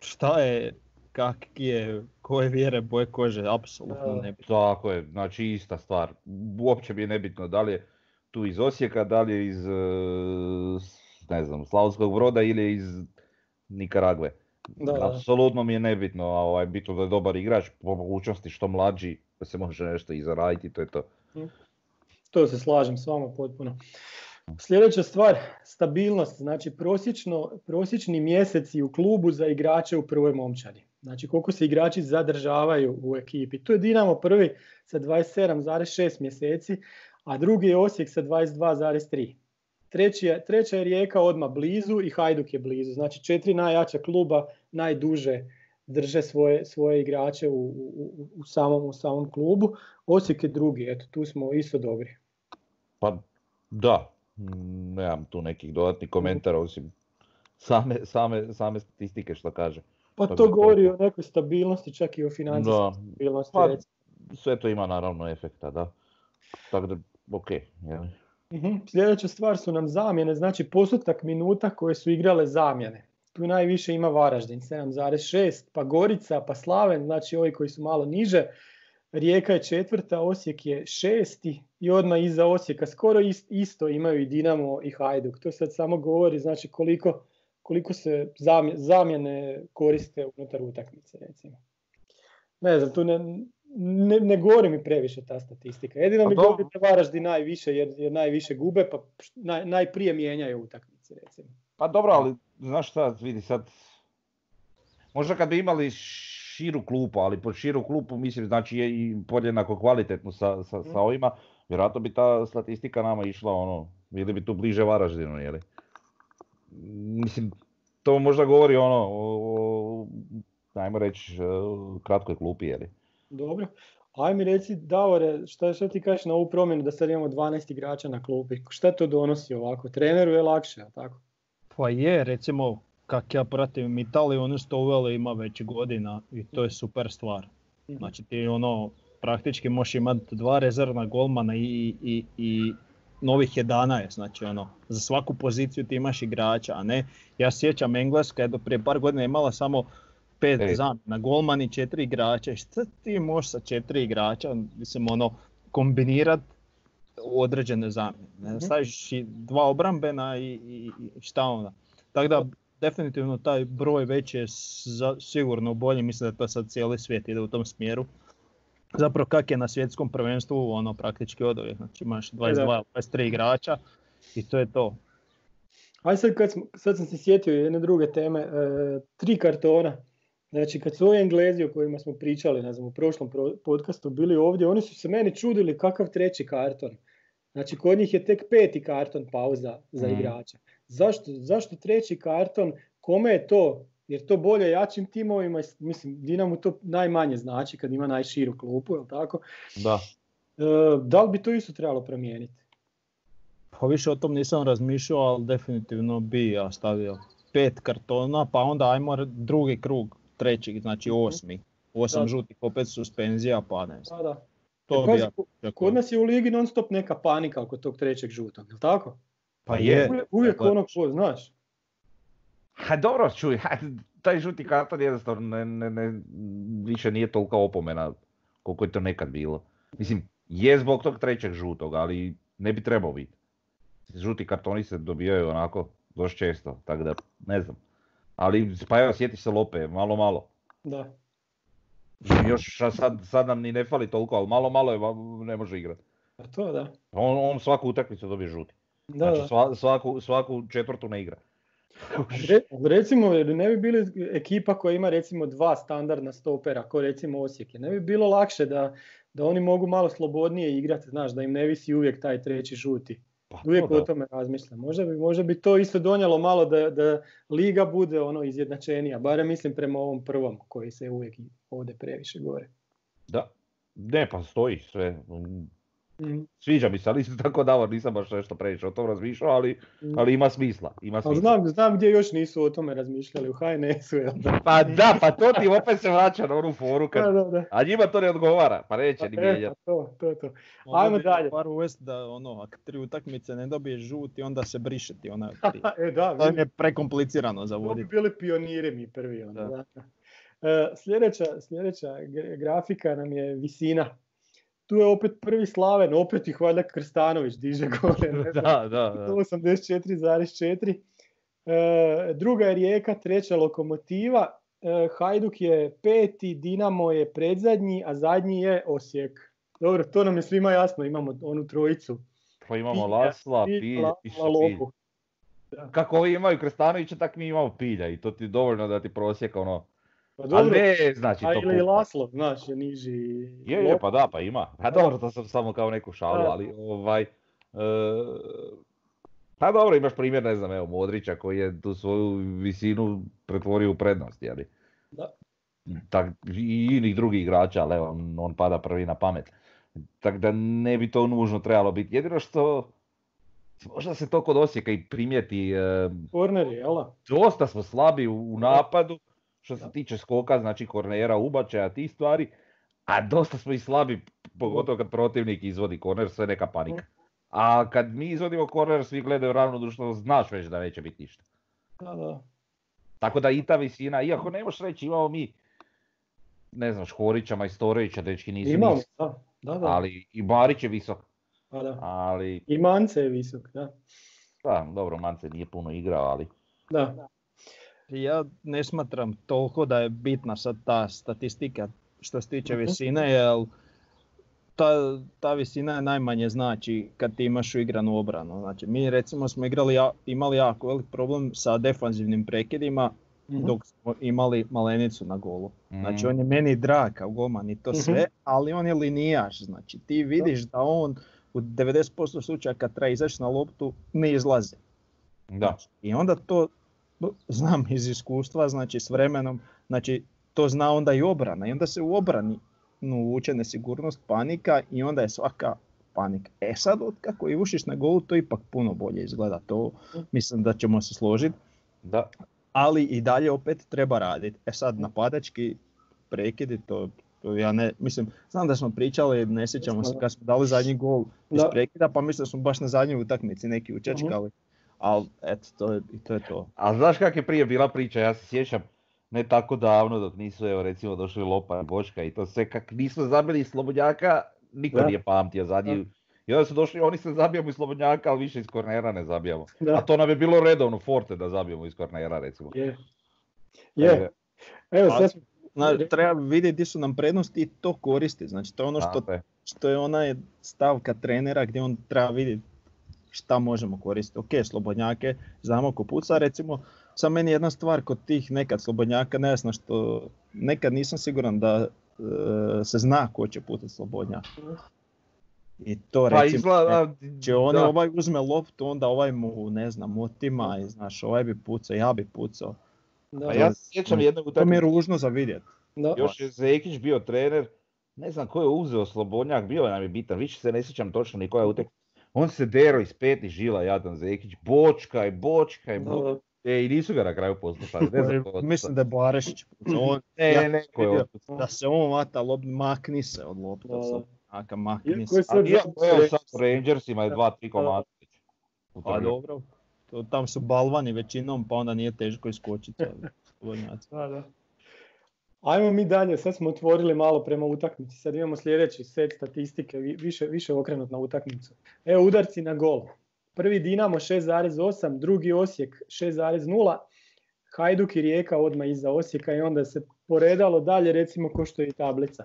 C: Šta je, kak je, koje vjere, boje kože, apsolutno nebitno.
B: Tako je, znači ista stvar. Uopće mi je nebitno da li je tu iz Osijeka, da li je iz ne znam, Slavonskog broda ili iz Nikaragve. Da, Apsolutno mi je nebitno, a ovaj, bitno da je dobar igrač, po mogućnosti što mlađi, da se može nešto i zaraditi, to je to.
A: To se slažem s vama potpuno. Sljedeća stvar, stabilnost, znači prosječno, prosječni mjeseci u klubu za igrače u prvoj momčadi. Znači koliko se igrači zadržavaju u ekipi. Tu je Dinamo prvi sa 27,6 mjeseci, a drugi je Osijek sa 22,3. Treći je, treća je Rijeka odmah blizu i Hajduk je blizu. Znači četiri najjača kluba najduže drže svoje, svoje igrače u, u, u, samom, u samom klubu. Osijek je drugi, eto tu smo isto dobri.
B: Pa da, nemam tu nekih dodatnih komentara osim same, same, same statistike što kaže.
A: Pa to, govori o nekoj stabilnosti, čak i o financijskoj stabilnosti. Pa,
B: sve to ima naravno efekta, da. Tako da, ok. Jel?
A: Mhm. Sljedeća stvar su nam zamjene, znači postotak minuta koje su igrale zamjene. Tu najviše ima Varaždin, 7,6, pa Gorica, pa Slaven, znači ovi koji su malo niže. Rijeka je četvrta, Osijek je šesti i odmah iza Osijeka skoro isto imaju i Dinamo i Hajduk. To sad samo govori znači koliko, koliko se zamjene koriste unutar utakmice recimo. Ne znam, tu ne, ne, ne govori mi previše ta statistika. Jedino pa mi govori da Varaždi najviše jer, jer najviše gube pa naj, najprije mijenjaju utakmice recimo.
B: Pa dobro, ali znaš šta, vidi sad, možda kad bi imali širu klupu, ali pod širu klupu mislim znači je i podjednako kvalitetnu sa, sa, sa ovima, vjerojatno bi ta statistika nama išla ono, bili bi tu bliže Varaždinu, jeli. Mislim, to možda govori ono, o, ajmo reći, kratkoj klupi, jeli.
A: Dobro. Aj mi reci, Davore, šta, šta ti kažeš na ovu promjenu da sad imamo 12 igrača na klupi? Šta to donosi ovako? Treneru je lakše, tako?
C: Pa je, recimo, kak ja pratim Italiju, oni su to uveli ima već godina i to je super stvar. Mhm. Znači ti ono, praktički možeš imati dva rezervna golmana i, i, i novih 11, znači ono, za svaku poziciju ti imaš igrača, a ne, ja sjećam Engleska je do prije par godina imala samo pet Ej. zamjena, golman i četiri igrača, šta ti možeš sa četiri igrača, mislim ono, kombinirat određene zamjene, ne, mhm. staviš dva obrambena i, i, i šta onda. Tako da definitivno taj broj već je sigurno bolji, mislim da to sad cijeli svijet ide u tom smjeru. Zapravo kak je na svjetskom prvenstvu, ono praktički od znači imaš 22-23 e, igrača i to je to.
A: Aj sad, kad sad sam se sjetio jedne druge teme, e, tri kartona. Znači kad su ovi Englezi o kojima smo pričali ne znam, u prošlom podcastu bili ovdje, oni su se meni čudili kakav treći karton. Znači kod njih je tek peti karton pauza za mm. igrača. Zašto, zašto treći karton? Kome je to? Jer to bolje jačim timovima, mislim Dinamo to najmanje znači kad ima najširu klupu, jel tako?
B: Da.
A: E, da li bi to isto trebalo promijeniti?
C: Pa više o tom nisam razmišljao, ali definitivno bi ja stavio pet kartona, pa onda ajmo drugi krug, treći, znači mhm. osmi. Osam žutih, opet suspenzija, pa ne znam.
A: Da, da. To bi ja, kod nas je u ligi non stop neka panika oko tog trećeg žutog, jel tako?
C: Pa je.
A: Uvijek, uvijek ono ko, znaš.
B: Ha dobro, čuj, taj žuti karton jednostavno ne, ne, ne, više nije tolika opomena koliko je to nekad bilo. Mislim, je zbog tog trećeg žutog, ali ne bi trebao biti. Žuti kartoni se dobijaju onako dosta često, tako da ne znam. Ali pa evo, sjeti se Lope, malo malo.
A: Da.
B: Još sad, sad nam ni ne fali toliko, ali malo malo je, ne može igrati.
A: A to da.
B: On, on svaku utakmicu dobije žuti. Da, znači svaku, svaku četvrtu ne igra.
A: recimo, ne bi bili ekipa koja ima recimo dva standardna stopera, ko recimo Osijek, ne bi bilo lakše da, da oni mogu malo slobodnije igrati, znaš, da im ne visi uvijek taj treći žuti. Pa, uvijek o tome razmišljam. Možda bi, možda bi to isto donijelo malo da, da liga bude ono izjednačenija, barem mislim prema ovom prvom koji se uvijek ovdje previše gore.
B: Da, ne pa stoji sve. Mm. Sviđa mi se, ali isto tako davor nisam baš nešto previše o tom razmišljao, ali, mm. ali ima smisla. Ima smisla.
A: Znam, znam gdje još nisu o tome razmišljali, u HNS-u.
B: Da? Pa da, pa to ti opet se vraća na onu foru, kad... da, da, a njima to ne odgovara, pa neće pa, ni mijenjati.
A: To, to, to. Ajmo dalje.
C: Par uvest da ono, ako tri utakmice ne dobiješ žuti, onda se briše ti ona.
A: e, da,
C: to je prekomplicirano za voditi.
A: bi bili pioniri mi prvi. Ono, da. Da. E, sljedeća, sljedeća grafika nam je visina tu je opet prvi Slaven, opet ih valjda Krstanović diže gore.
B: Ne da, da, da.
A: 84,4. E, druga je Rijeka, treća Lokomotiva. E, Hajduk je peti, Dinamo je predzadnji, a zadnji je Osijek. Dobro, to nam je svima jasno, imamo onu trojicu.
B: Pa imamo Lasla, Pilja, Pilja. Kako ovi imaju Krstanovića, tak mi imamo Pilja i to ti je dovoljno da ti prosjeka ono
A: pa dobro, ne, znači a to ili Laslo, znaš, je niži...
B: Je, je, pa da, pa ima. Pa dobro, to sam samo kao neku šalu, ali ovaj... E, pa dobro, imaš primjer, ne znam, evo, Modrića koji je tu svoju visinu pretvorio u prednost, jeli?
A: Da.
B: Tak, I inih drugih igrača, ali evo, on, pada prvi na pamet. Tako da ne bi to nužno trebalo biti. Jedino što, možda se to kod Osijeka i primijeti. E,
A: Korneri, jel?
B: Dosta smo slabi u napadu što se tiče skoka, znači kornera, ubačaja, tih stvari, a dosta smo i slabi, pogotovo kad protivnik izvodi korner, sve neka panika. A kad mi izvodimo korner, svi gledaju ravno društvo, znaš već da neće biti ništa.
A: Da, da.
B: Tako da i ta visina, iako ne možeš reći imamo mi, ne znam, Škorića, Majstorovića, dečki nisu
A: Imamo, da, da, da.
B: Ali i Marić je visok.
A: Da, da.
B: Ali...
A: I Mance je visok, da.
B: Da, dobro, Mance nije puno igrao, ali...
A: Da.
C: Ja ne smatram toliko da je bitna sad ta statistika što se tiče mhm. visine, jer ta, ta visina je najmanje znači kad ti imaš uigranu obranu. Znači, mi recimo smo igrali, imali jako velik problem sa defanzivnim prekidima
A: Mhm.
C: dok smo imali Malenicu na golu. Znači
B: Mhm.
C: on je meni drag kao golman i to sve, ali on je linijaš. Znači ti vidiš da on u 90% slučaja kad treba izaći na loptu ne izlazi.
B: Da.
C: Znači, I onda to znam iz iskustva, znači s vremenom, znači to zna onda i obrana i onda se u obrani no, uče nesigurnost, panika i onda je svaka panika. E sad od kako je ušiš na golu to ipak puno bolje izgleda, to mislim da ćemo se složiti,
B: Da.
C: ali i dalje opet treba raditi. E sad napadački prekidi to, to ja ne, mislim, znam da smo pričali, ne sjećamo se kad smo dali zadnji gol iz
A: Da.
C: prekida, pa mislim da smo baš na zadnjoj utakmici neki učečkali. Ali eto, to je, i to je to.
B: A znaš kak je prije bila priča, ja se sjećam ne tako davno dok nisu evo recimo došli Lopa i Boška i to sve kak nismo zabili Slobodnjaka, niko
A: Da.
B: nije pamtio zadnji. I onda su došli, oni se zabijamo iz Slobodnjaka, ali više iz kornera ne zabijamo.
A: Da.
B: A to nam je bilo redovno forte da zabijemo iz kornera recimo.
A: Je. Je. Evo
C: Zna, treba vidjeti gdje su nam prednosti i to koristi. Znači to je ono što, što je ona stavka trenera gdje on treba vidjeti šta možemo koristiti. Ok, slobodnjake, znamo ko puca, recimo, sa meni jedna stvar kod tih nekad slobodnjaka, nejasno što nekad nisam siguran da e, se zna ko će pucati slobodnjak. I to
B: Pa
C: recimo,
B: izgleda,
C: Če on
B: da.
C: ovaj uzme loptu, onda ovaj mu, ne znam, otima i znaš, ovaj bi pucao, ja bi pucao.
A: da,
B: ja se sjećam jedne
C: To mi je
B: utakmice,
C: ružno za vidjet.
A: da.
B: još je Zekić bio trener, ne znam ko je uzeo Slobodnjak, bio nam je bitan, više se ne sjećam točno ni koja je utakmica. On se dero iz petih žila, jadan Zekić, bočka i bočka i bočka.
A: Da,
B: E, i nisu ga na kraju poslušali. Ne znam je
C: Mislim da je Barešić. On,
B: Ne,
C: ja
B: ne, je
C: da se on vata lop, makni se od lopta. Slobodnjaka, makni se.
B: A ja, evo sad u Rangersima je dva, tri u
C: Pa dobro, to, tam su balvani većinom, pa onda nije teško iskočiti.
A: Da, da. Ajmo mi dalje, sad smo otvorili malo prema utakmici, sad imamo sljedeći set statistike, vi- više, više okrenut na utakmicu. Evo udarci na gol. Prvi Dinamo 6,8, drugi Osijek 6,0, Hajduk i Rijeka odmah iza Osijeka i onda se poredalo dalje recimo ko što je i tablica.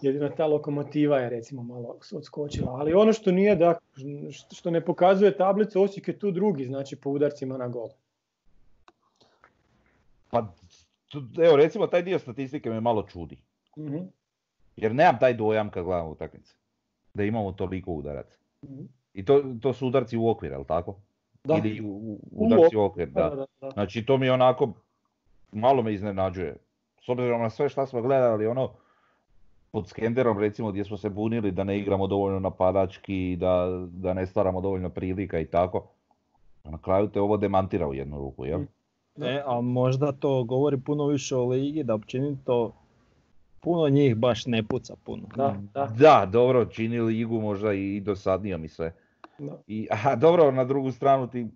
A: Jedino ta lokomotiva je recimo malo odskočila, ali ono što nije da, što ne pokazuje tablicu, Osijek je tu drugi, znači po udarcima na gol.
B: Pa, evo recimo taj dio statistike me malo čudi.
A: Mhm,
B: Jer nemam taj dojam kad gledam utakmice. Da imamo toliko udaraca.
A: mhm.
B: I to, to su udarci u okvir, jel tako?
A: Da.
B: Ili u, u- udarci u okvir,
A: Da,
B: da.
A: da, da.
B: Znači to mi onako, malo me iznenađuje. S obzirom na sve šta smo gledali, ono, pod Skenderom recimo gdje smo se bunili da ne igramo dovoljno napadački, da, da ne stvaramo dovoljno prilika i tako. Na kraju te ovo demantira u jednu ruku, jel?
A: Mm. Da.
C: E, a možda to govori puno više o ligi, da općenito puno njih baš ne puca puno.
A: Da, da,
B: Da, dobro, čini ligu možda i dosadnijom i sve.
A: da.
B: I, aha, dobro, na drugu stranu ti,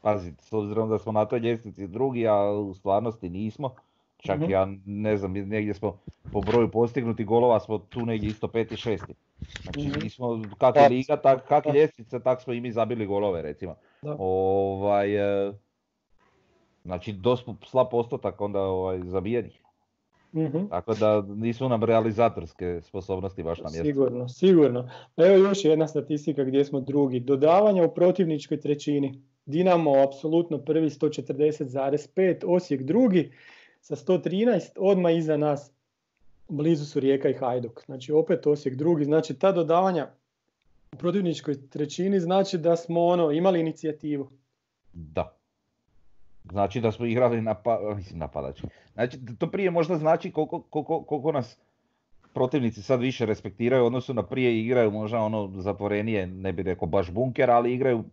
B: pazi, s obzirom da smo na toj ljestvici drugi, a u stvarnosti nismo, čak
A: Mhm.
B: ja ne znam, negdje smo po broju postignuti golova smo tu negdje isto peti, šesti. Znači
A: Mhm.
B: nismo, kak je liga, tak, kak ljestvica, tak smo i mi zabili golove recimo.
A: Da.
B: Ovaj, e, znači dosta slab postotak onda ovaj, zabijenih.
A: Mhm.
B: Tako da nisu nam realizatorske sposobnosti baš na mjestu.
A: Sigurno, sigurno. Evo još jedna statistika gdje smo drugi. Dodavanja u protivničkoj trećini. Dinamo apsolutno prvi 140,5, Osijek drugi sa 113, odmah iza nas blizu su Rijeka i Hajduk. Znači opet Osijek drugi. Znači ta dodavanja u protivničkoj trećini znači da smo ono imali inicijativu.
B: Da. Znači da smo igrali napa, mislim napadački. Znači to prije možda znači koliko, koliko, koliko nas protivnici sad više respektiraju u odnosu na prije igraju možda ono zatvorenije, ne bi rekao baš bunker, ali igraju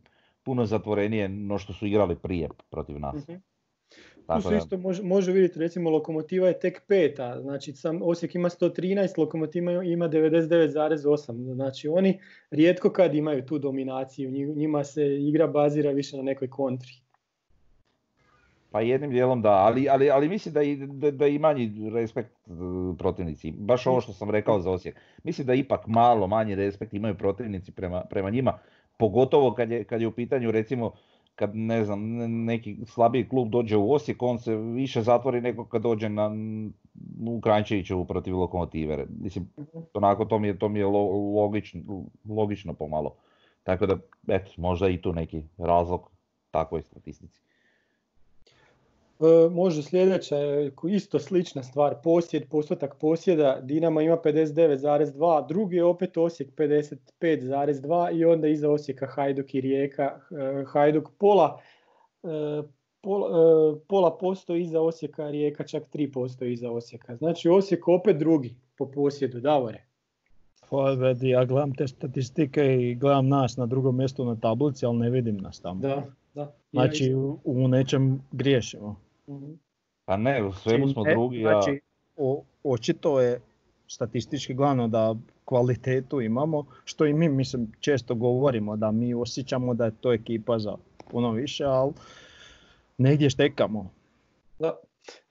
B: puno zatvorenije no što su igrali prije protiv nas.
A: Mhm. Tu se isto može, može vidjeti, recimo Lokomotiva je tek peta, znači sam Osijek ima 113, Lokomotiva ima 99,8, znači oni rijetko kad imaju tu dominaciju, nji- njima se igra bazira više na nekoj kontri.
B: Pa jednim dijelom da, ali, ali, ali mislim da, i, da, da i manji respekt e, protivnici, baš ovo što sam rekao za Osijek. Mislim da ipak malo manji respekt imaju protivnici prema, prema njima, pogotovo kad je, kad je u pitanju recimo kad ne znam, ne- neki slabiji klub dođe u Osijek, on se više zatvori nego kad dođe na, u Kranjčevićevu protiv Lokomotive. Mislim, onako to mi je, to mi je lo- logično, logično pomalo. Tako da, eto, možda i tu neki razlog takvoj statistici.
A: E, može sljedeća, isto slična stvar, posjed, postotak posjeda, Dinamo ima 59,2, drugi je opet Osijek 55,2 i onda iza Osijeka Hajduk i Rijeka. E, Hajduk pola, e, pola, pola posto iza Osijeka, Rijeka čak 3% iza Osijeka. Znači Osijek opet drugi po posjedu, Davore.
C: Pa ja gledam te statistike i gledam nas na drugom mjestu na tablici, ali ne vidim nas tamo.
A: Da, da.
C: Znači u nečem griješimo.
B: Pa ne, u svemu smo drugi.
C: Znači, o, očito je statistički glavno da kvalitetu imamo, što i mi mislim često govorimo da mi osjećamo da je to ekipa za puno više, ali negdje štekamo.
A: Da.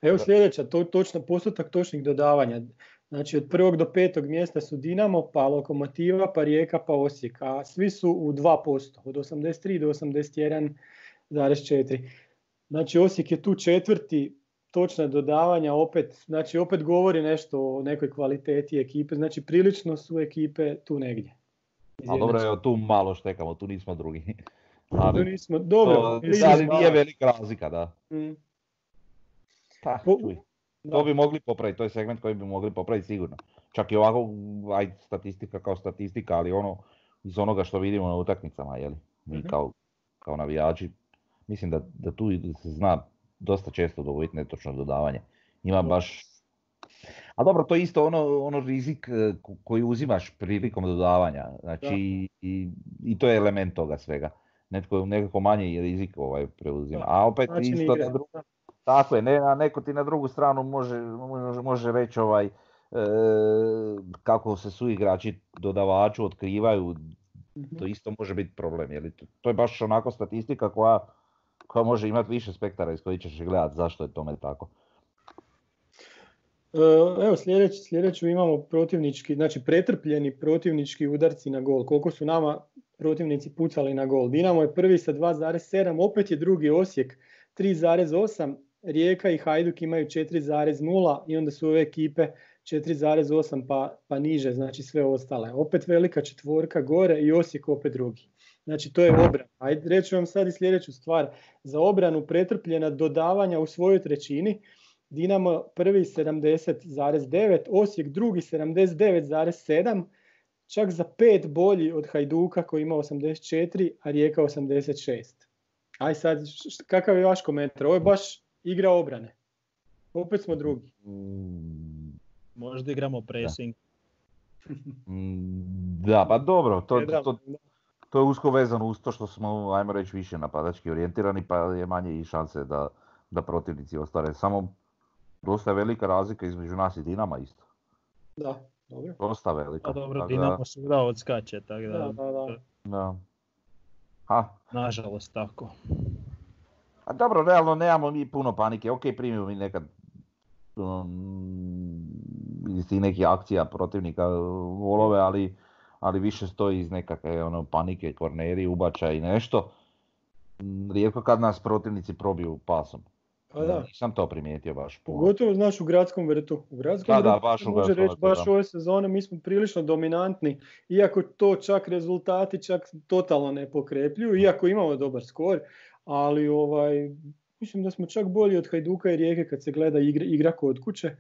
A: Evo sljedeća, to, točno, postotak točnih dodavanja. Znači od prvog do petog mjesta su Dinamo, pa Lokomotiva, pa Rijeka, pa Osijek, a svi su u 2%, od 83 do 81,4. Znači Osijek je tu četvrti, točna dodavanja opet, znači opet govori nešto o nekoj kvaliteti ekipe, znači prilično su ekipe tu negdje.
B: A dobro, evo tu malo štekamo, tu nismo drugi.
A: Ali, tu nismo, dobro. To,
B: ali nije velika razlika, da. Mm. Pa, čuj. To bi mogli popraviti, to je segment koji bi mogli popraviti sigurno. Čak i ovako, aj, statistika kao statistika, ali ono, iz onoga što vidimo na utakmicama, jeli? Mi mm kao, kao navijači mislim da, da tu se zna dosta često dogoditi netočno dodavanje. Ima baš... A dobro, to je isto ono, ono rizik e, koji uzimaš prilikom dodavanja. Znači, i, i, to je element toga svega. Netko nekako manji rizik ovaj preuzima. A opet znači, isto na drugu, tako je, ne, a neko ti na drugu stranu može, može, može reći ovaj, e, kako se su igrači dodavaču otkrivaju, to mhm. isto može biti problem. Jer to, to je baš onako statistika koja koja može imati više spektara iz kojih ćeš gledati zašto je tome tako.
A: E, evo sljedeći, sljedeću imamo protivnički, znači pretrpljeni protivnički udarci na gol. Koliko su nama protivnici pucali na gol. Dinamo je prvi sa 2,7, opet je drugi Osijek 3,8, Rijeka i Hajduk imaju 4,0 i onda su ove ekipe 4,8 pa, pa niže, znači sve ostale. Opet velika četvorka gore i Osijek opet drugi. Znači to je obrana. Ajde, reću vam sad i sljedeću stvar. Za obranu pretrpljena dodavanja u svojoj trećini. Dinamo prvi 70,9, Osijek drugi 79,7, čak za pet bolji od Hajduka koji ima 84, a Rijeka 86. Aj sad, kakav je vaš komentar? Ovo je baš igra obrane. Opet smo drugi.
C: Mm. Možda igramo pressing.
B: Da, pa dobro, to, to, to je usko vezano uz to što smo, ajmo reći, više napadački orijentirani, pa je manje i šanse da, da protivnici ostare. Samo dosta je velika razlika između nas i Dinama isto.
A: Da, dobro.
B: Dosta velika.
C: A dobro, Dinamo svuda odskače, tako da...
A: Da, da, da.
B: da. Ha.
C: Nažalost, tako.
B: A dobro, realno nemamo mi puno panike. Ok, primimo mi nekad um, iz tih nekih akcija protivnika volove, ali ali više stoji iz nekakve ono, panike, korneri, ubačaj i nešto. Mm, rijetko kad nas protivnici probiju pasom. Pa da. Nisam to primijetio baš.
A: Pogotovo znaš u gradskom vrtu. U gradskom
B: da, vrtu baš
A: može reći baš ove sezone mi smo prilično dominantni. Iako to čak rezultati čak totalno ne pokrepljuju, iako imamo dobar skor, ali ovaj, mislim da smo čak bolji od Hajduka i Rijeke kad se gleda igra, igra kod kuće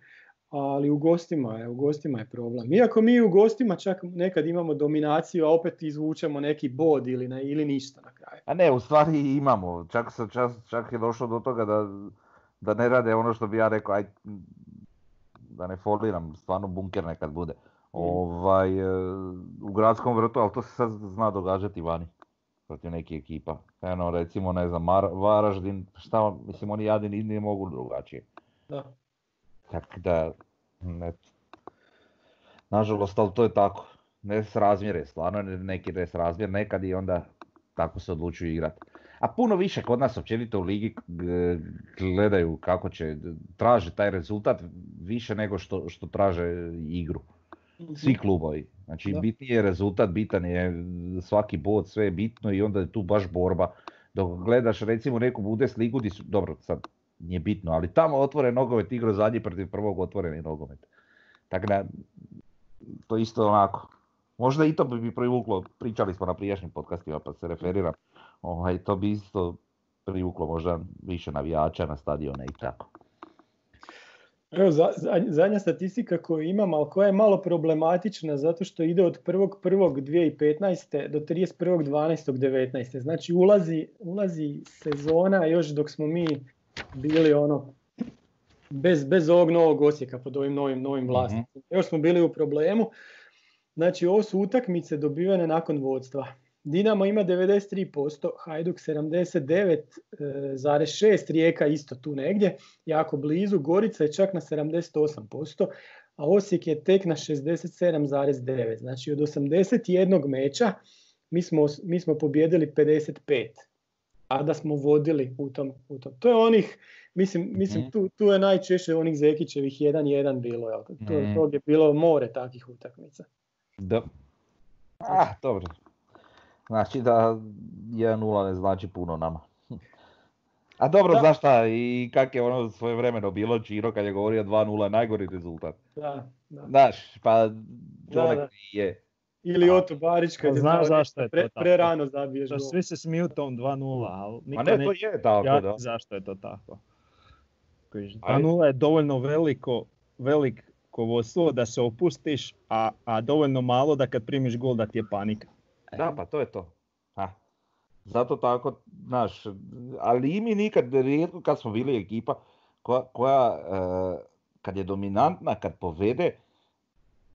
A: ali u gostima je, u gostima je problem. Iako mi u gostima čak nekad imamo dominaciju, a opet izvučemo neki bod ili, ne, ili ništa na kraju.
B: A ne, u stvari imamo. Čak, čak, čak je došlo do toga da, da ne rade ono što bi ja rekao, aj, da ne foliram, stvarno bunker nekad bude. Mm. Ovaj, e, u gradskom vrtu, ali to se sad zna događati vani protiv neke ekipa. Eno, recimo, ne znam, Mar, Varaždin, šta, mislim, oni jadini ne mogu drugačije.
A: Da.
B: Tako da, eto. Nažalost, ali to je tako. Nesrazmjer je stvarno neki nesrazmjer nekad i onda tako se odlučuju igrati. A puno više kod nas općenito u ligi gledaju kako će, traže taj rezultat više nego što, što traže igru. Svi mhm. klubovi. Znači da. bitniji je rezultat, bitan je svaki bod, sve je bitno i onda je tu baš borba. Dok gledaš recimo neku Bundesligu dobro sad nije bitno, ali tamo otvore nogomet igro zadnji protiv prvog otvoreni nogomet. Tako da, to isto onako. Možda i to bi privuklo, pričali smo na prijašnjim podcastima pa se referiram, ovaj, to bi isto privuklo možda više navijača na stadione i tako.
A: Evo, zadnja statistika koju imam, ali koja je malo problematična zato što ide od 1.1.2015. do 31.12.2019. Znači ulazi, ulazi sezona još dok smo mi bili ono bez, bez ovog novog Osijeka pod ovim novim, novim mhm. vlasnicima. Još smo bili u problemu. Znači ovo su utakmice dobivene nakon vodstva. Dinamo ima 93%, Hajduk 79,6%, Rijeka isto tu negdje, jako blizu, Gorica je čak na 78%, a Osijek je tek na 67,9%. Znači od 81 meča mi smo, mi smo pobjedili 55, a da smo vodili u tom. U tom. To je onih, mislim, mislim mhm. tu, tu je najčešće onih Zekićevih 1-1 bilo, jel? To, mm. to je bilo more takvih utakmica.
B: Da. Ah, dobro. Znači da 1-0 ne znači puno nama. A dobro, da. znaš šta, i kak je ono svoje vremeno bilo Čiro kad je govorio 2-0 najgori rezultat.
A: Da, da.
B: Znaš, pa čovjek je.
A: Ili Oto Barić kad
C: je znaš zašto je to pre,
A: tako. Pre rano zabiješ
C: gol. Svi se smiju tom 2-0, ali
B: niko ne, to je tako, da.
C: zašto je to tako. 2-0 je dovoljno veliko, velik vodstvo da se opustiš, a, a dovoljno malo da kad primiš gol da ti je panika.
B: Da, pa to je to. Ha. Zato tako, znaš, ali i mi nikad, rijetko kad smo bili ekipa koja, koja e, kad je dominantna, kad povede,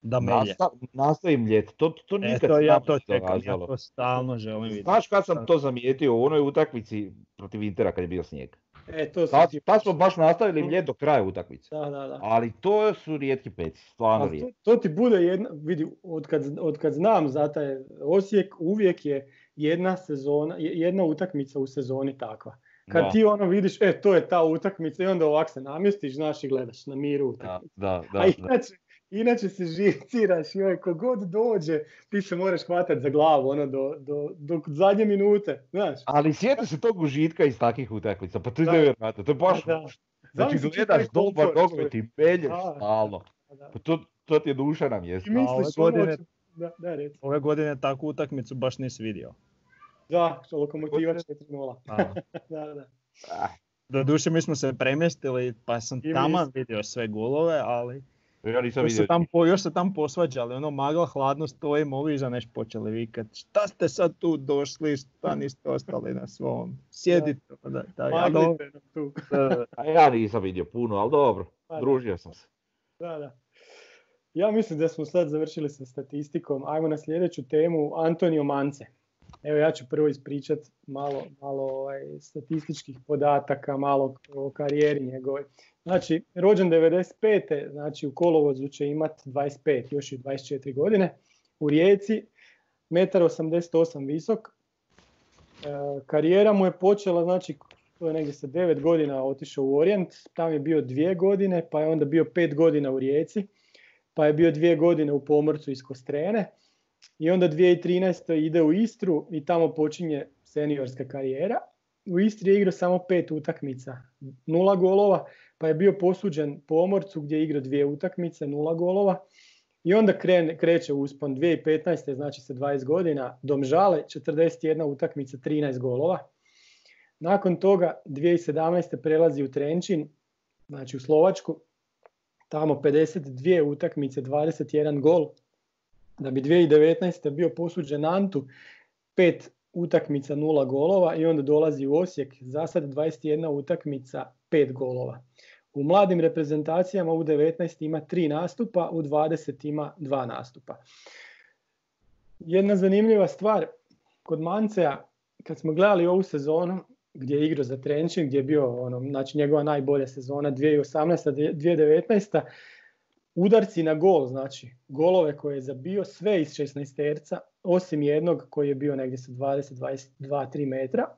C: da melje.
B: nastavi mljet. To, to nikad
C: Eto, ja to čekam, ja to stalno želim vidjeti.
B: Znaš kad sam to zamijetio u onoj utakmici protiv Intera kad je bio snijeg?
A: E, to
B: pa, smo baš nastavili mljet do kraja utakmice.
A: Da, da, da.
B: Ali to su rijetki peci, stvarno
A: rijetki. To, to, ti bude jedna, vidi, od kad, od kad znam za taj Osijek, uvijek je jedna sezona, jedna utakmica u sezoni takva. Kad ti ono vidiš, e, to je ta utakmica i onda ovak se namjestiš, znaš i gledaš na miru utakmicu.
B: Da, da,
A: A inače, inače se živciraš i ovaj, kogod dođe, ti se moraš hvatati za glavu ono, do, do, do zadnje minute, znaš.
B: Ali sjeti se tog užitka iz takvih utakmica, pa to je nevjerojatno, to je baš... Da. Znači gledaš dobar nogomet i pelješ stalno. Pa to, to ti je duša na mjestu.
A: I misliš, ove godine, da, da,
C: ove godine takvu utakmicu baš nisi vidio.
A: Da, lokomotiva 4-0. da, da.
C: Ah. Do duše mi smo se premjestili pa sam tamo vidio sve golove, ali...
B: Ja nisam
C: još, se tam, još se tam posvađali, ono magla hladno stojimo, ovi iza neš počeli vikat. Šta ste sad tu došli, šta niste ostali na svom? Sjedite. Da, da,
A: ja, do... tu.
B: A ja nisam vidio puno, ali dobro, pa družio sam se.
A: Da, da. Ja mislim da smo sad završili sa statistikom. Ajmo na sljedeću temu, Antonio Mance. Evo ja ću prvo ispričat malo, malo ovaj, statističkih podataka, malo o karijeri njegove. Znači, rođen 95. znači u kolovozu će imati 25, još i 24 godine. U Rijeci, 1,88 m visok. E, karijera mu je počela, znači, to je negdje sa 9 godina otišao u Orient, tam je bio dvije godine, pa je onda bio 5 godina u Rijeci, pa je bio dvije godine u Pomorcu iz Kostrene i onda 2013. ide u Istru i tamo počinje seniorska karijera. U Istri je igrao samo pet utakmica, nula golova, pa je bio posuđen Pomorcu gdje je igrao dvije utakmice, nula golova. I onda krene, kreće uspon 2015. znači sa 20 godina, Domžale 41 utakmica, 13 golova. Nakon toga 2017. prelazi u Trenčin, znači u Slovačku, tamo 52 utakmice, 21 gol, da bi 2019. bio posuđen Antu, pet utakmica, nula golova i onda dolazi u Osijek, za sad 21 utakmica, pet golova. U mladim reprezentacijama u 19 ima tri nastupa, u 20 ima dva nastupa. Jedna zanimljiva stvar, kod Mancea, kad smo gledali ovu sezonu, gdje je igrao za Trenčin, gdje je bio ono, znači njegova najbolja sezona 2018. 2019 udarci na gol, znači golove koje je zabio sve iz 16 terca, osim jednog koji je bio negdje sa 20, 22, 3 metra.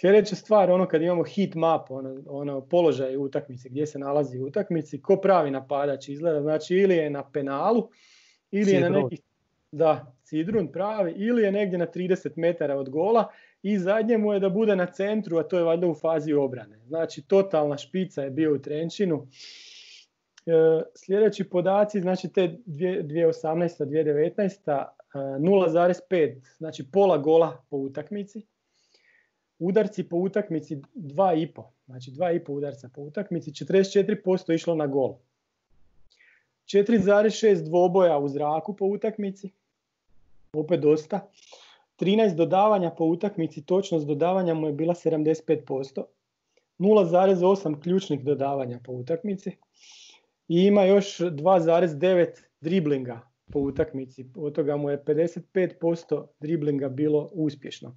A: Sljedeća stvar, ono kad imamo hit map, ono, ono položaj utakmice, gdje se nalazi u utakmici, ko pravi napadač izgleda, znači ili je na penalu, ili je na neki, da, Cidrun pravi, ili je negdje na 30 metara od gola i zadnje mu je da bude na centru, a to je valjda u fazi obrane. Znači totalna špica je bio u Trenčinu, sljedeći podaci, znači te 2018. 2019. 0,5, znači pola gola po utakmici. udarci po utakmici 2,5, znači 2,5 udarca po utakmici, 44% išlo na gol. 4,6 dvoboja u zraku po utakmici, opet dosta. 13 dodavanja po utakmici, točnost dodavanja mu je bila 75%. 0,8 ključnih dodavanja po utakmici. I ima još 2,9 driblinga po utakmici. Od toga mu je 55% driblinga bilo uspješno.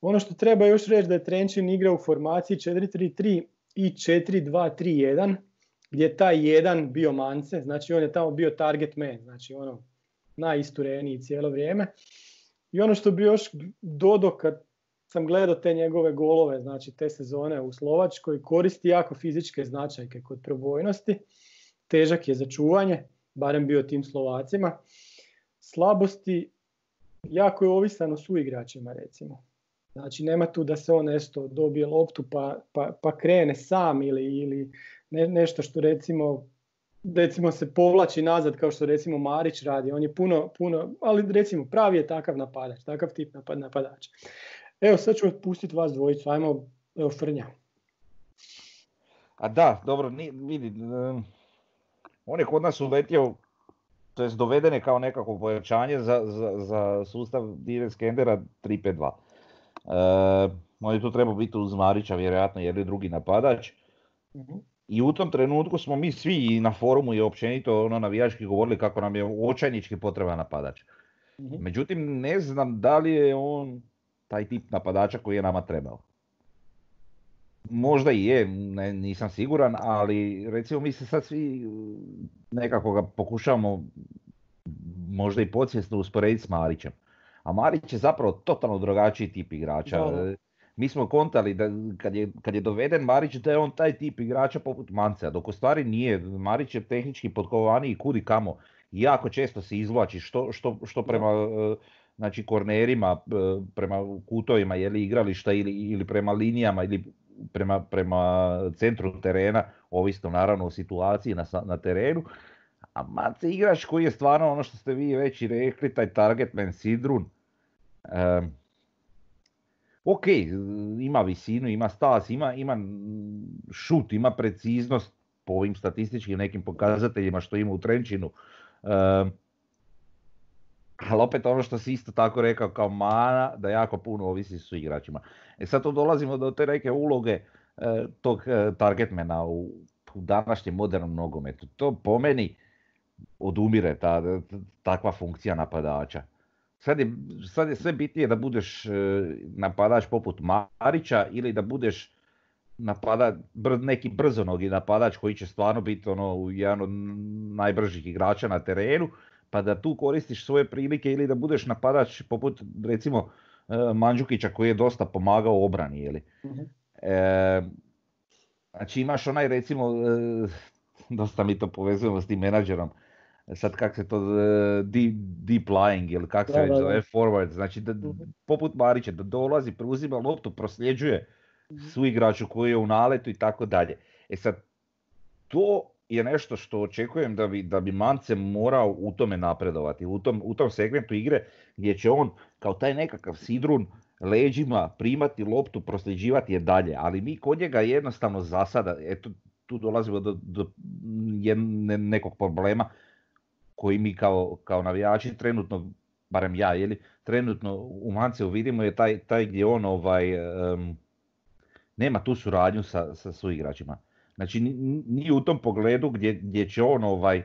A: Ono što treba još reći da je Trenčin igra u formaciji 4-3-3 i 4-2-3-1 gdje je taj jedan bio mance, znači on je tamo bio target man, znači ono najistureniji cijelo vrijeme. I ono što bi još dodao kad sam gledao te njegove golove, znači te sezone u Slovačkoj, koristi jako fizičke značajke kod probojnosti, težak je za čuvanje, barem bio tim Slovacima. Slabosti, jako je ovisan o suigračima recimo. Znači nema tu da se on nešto dobije loptu pa, pa, pa krene sam ili, ili ne, nešto što recimo recimo se povlači nazad kao što recimo Marić radi, on je puno, puno, ali recimo pravi je takav napadač, takav tip napad, napadača. Evo sad ću pustiti vas dvojicu, ajmo, evo Frnja.
B: A da, dobro, vidi, on je kod nas uletio, to je dovedene kao nekako pojačanje za, za, za sustav Diren Skendera 3-5-2. E, on je tu trebao biti uz Marića vjerojatno jer je drugi napadač. uh I u tom trenutku smo mi svi i na forumu i općenito ono navijački govorili kako nam je očajnički potreban napadač. uh Međutim, ne znam da li je on taj tip napadača koji je nama trebao. Možda i je, ne, nisam siguran, ali recimo mi se sad svi nekako ga pokušavamo možda i podsvjesno usporediti s Marićem. A Marić je zapravo totalno drugačiji tip igrača. Da. Mi smo kontali da kad je, kad je doveden Marić da je on taj tip igrača poput Mancea, dok u stvari nije. Marić je tehnički i kudi kamo. Jako često se izvlači što, što, što prema znači kornerima, prema kutovima li igrališta ili, ili prema linijama ili prema, prema centru terena, ovisno naravno o situaciji na, na terenu. A Mance igrač koji je stvarno ono što ste vi već i rekli, taj target man sidrun. Um, ok, ima visinu, ima stas, ima, ima šut, ima preciznost po ovim statističkim nekim pokazateljima što ima u Trenčinu. Um, ali opet ono što si isto tako rekao kao mana, da jako puno ovisi su igračima. E sad tu dolazimo do te neke uloge e, tog e, targetmana u, u današnjem modernom nogometu. To po meni odumire ta, takva funkcija napadača. Sad je, sad je sve bitnije da budeš e, napadač poput Marića ili da budeš napada, br, neki brzonogi napadač koji će stvarno biti ono, jedan od najbržih igrača na terenu pa da tu koristiš svoje prilike ili da budeš napadač poput recimo e, Mandžukića koji je dosta pomagao u obrani. Jeli. uh E, znači imaš onaj recimo, e, dosta mi to povezujemo s tim menadžerom, sad kak se to, e, deep, deep lying ili kak se već zove, forward, znači da, mhm. poput Marića, da dolazi, preuzima loptu, prosljeđuje uh su igraču koji je u naletu i tako dalje. E sad, to je nešto što očekujem da bi, da bi Mance morao u tome napredovati, u tom, u tom segmentu igre gdje će on kao taj nekakav sidrun leđima primati loptu, prosljeđivati je dalje, ali mi kod njega jednostavno za sada, eto tu dolazimo do, do nekog problema koji mi kao, kao navijači trenutno, barem ja, jeli, trenutno u Manceu vidimo je taj, taj gdje on ovaj, nema tu suradnju sa, sa suigračima. Znači nije u tom pogledu gdje, gdje će on ovaj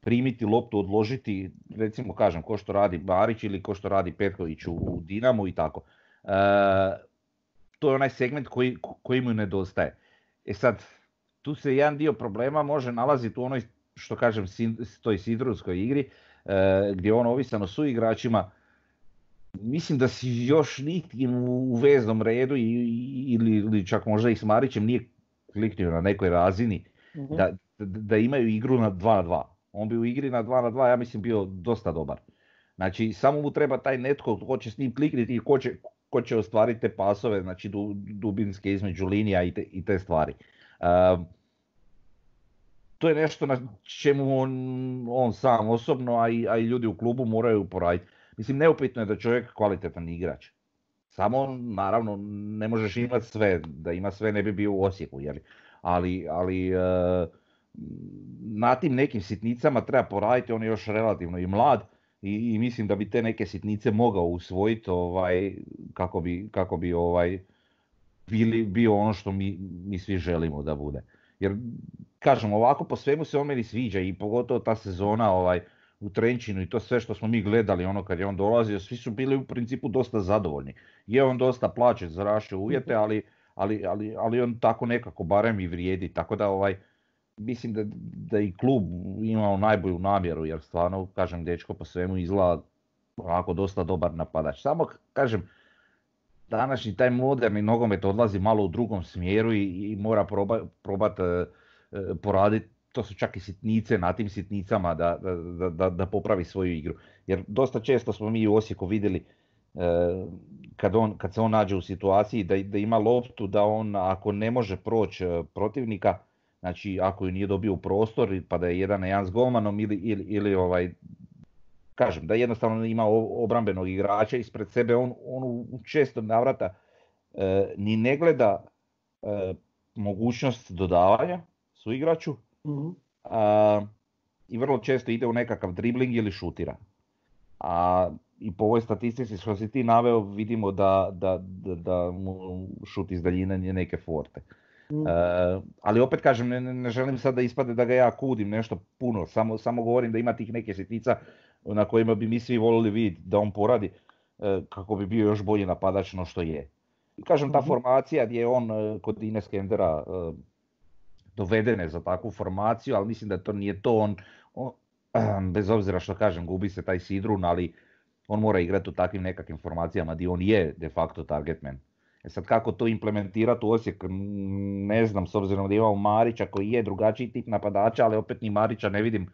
B: primiti loptu, odložiti, recimo kažem, ko što radi Barić ili ko što radi Petković u, u Dinamu i tako. E, to je onaj segment koji, koji mu nedostaje. E sad, tu se jedan dio problema može nalaziti u onoj, što kažem, toj sidrunskoj igri, e, gdje on ovisan o suigračima, mislim da si još nikim u veznom redu ili, ili čak možda i s Marićem nije kliknuo na nekoj razini mhm. da, da imaju igru na 2 na 2. On bi u igri na 2 na 2 ja mislim bio dosta dobar. Znači samo mu treba taj netko ko će s njim kliknuti i ko će, ko će ostvariti te pasove, znači dubinske između linija i te, i te stvari. Uh, to je nešto na čemu on, on sam osobno, a i, a i ljudi u klubu moraju poraditi. Mislim, neupitno je da čovjek kvalitetan igrač Samo naravno ne možeš imati sve, da ima sve ne bi bio u Osijeku, jer, ali, ali e, na tim nekim sitnicama treba poraditi, on je još relativno i mlad i, i mislim da bi te neke sitnice mogao usvojiti ovaj, kako bi, kako bi ovaj, bili, bio ono što mi, mi svi želimo da bude. Jer kažem ovako po svemu se on meni sviđa i pogotovo ta sezona ovaj, u Trenčinu i to sve što smo mi gledali ono kad je on dolazio, svi su bili u principu dosta zadovoljni. Je on dosta plaće za uvjete, ali, ali, ali, ali on tako nekako barem i vrijedi. Tako da ovaj, mislim da, da i klub imao najbolju namjeru jer stvarno, kažem, dečko po svemu izgleda onako dosta dobar napadač. Samo kažem, današnji taj moderni nogomet odlazi malo u drugom smjeru i, i mora probati probat, e, e, poraditi to su čak i sitnice na tim sitnicama da, da, da, da popravi svoju igru. Jer dosta često smo mi u Osijeku vidjeli e, kad, on, kad se on nađe u situaciji da, da ima loptu, da on ako ne može proći e, protivnika, znači ako ju nije dobio u prostor pa da je jedan na jedan s golmanom ili, ili, ili ovaj, kažem da jednostavno ima obrambenog igrača ispred sebe, on, on u često navrata e, ni ne gleda e, mogućnost dodavanja su igraču, Mhm. I vrlo često ide u nekakav dribling ili šutira. A i po ovoj statistici što si ti naveo vidimo da, da, da, da mu šut iz daljine je neke forte. Mm. ali opet kažem, ne, ne, želim sad da ispade da ga ja kudim nešto puno, samo, samo govorim da ima tih neke sitnica na kojima bi mi svi volili vidjeti da on poradi e, kako bi bio još bolji napadač no što je. I kažem, ta mhm. formacija gdje je on e, kod Ines Kendera dovedene za takvu formaciju, ali mislim da to nije to. On, bez obzira što kažem, gubi se taj Sidrun, ali on mora igrati u takvim nekakvim formacijama gdje on je de facto target man. E sad kako to implementirati u Osijek, ne znam, s obzirom da imamo Marića koji je drugačiji tip napadača, ali opet ni Marića ne vidim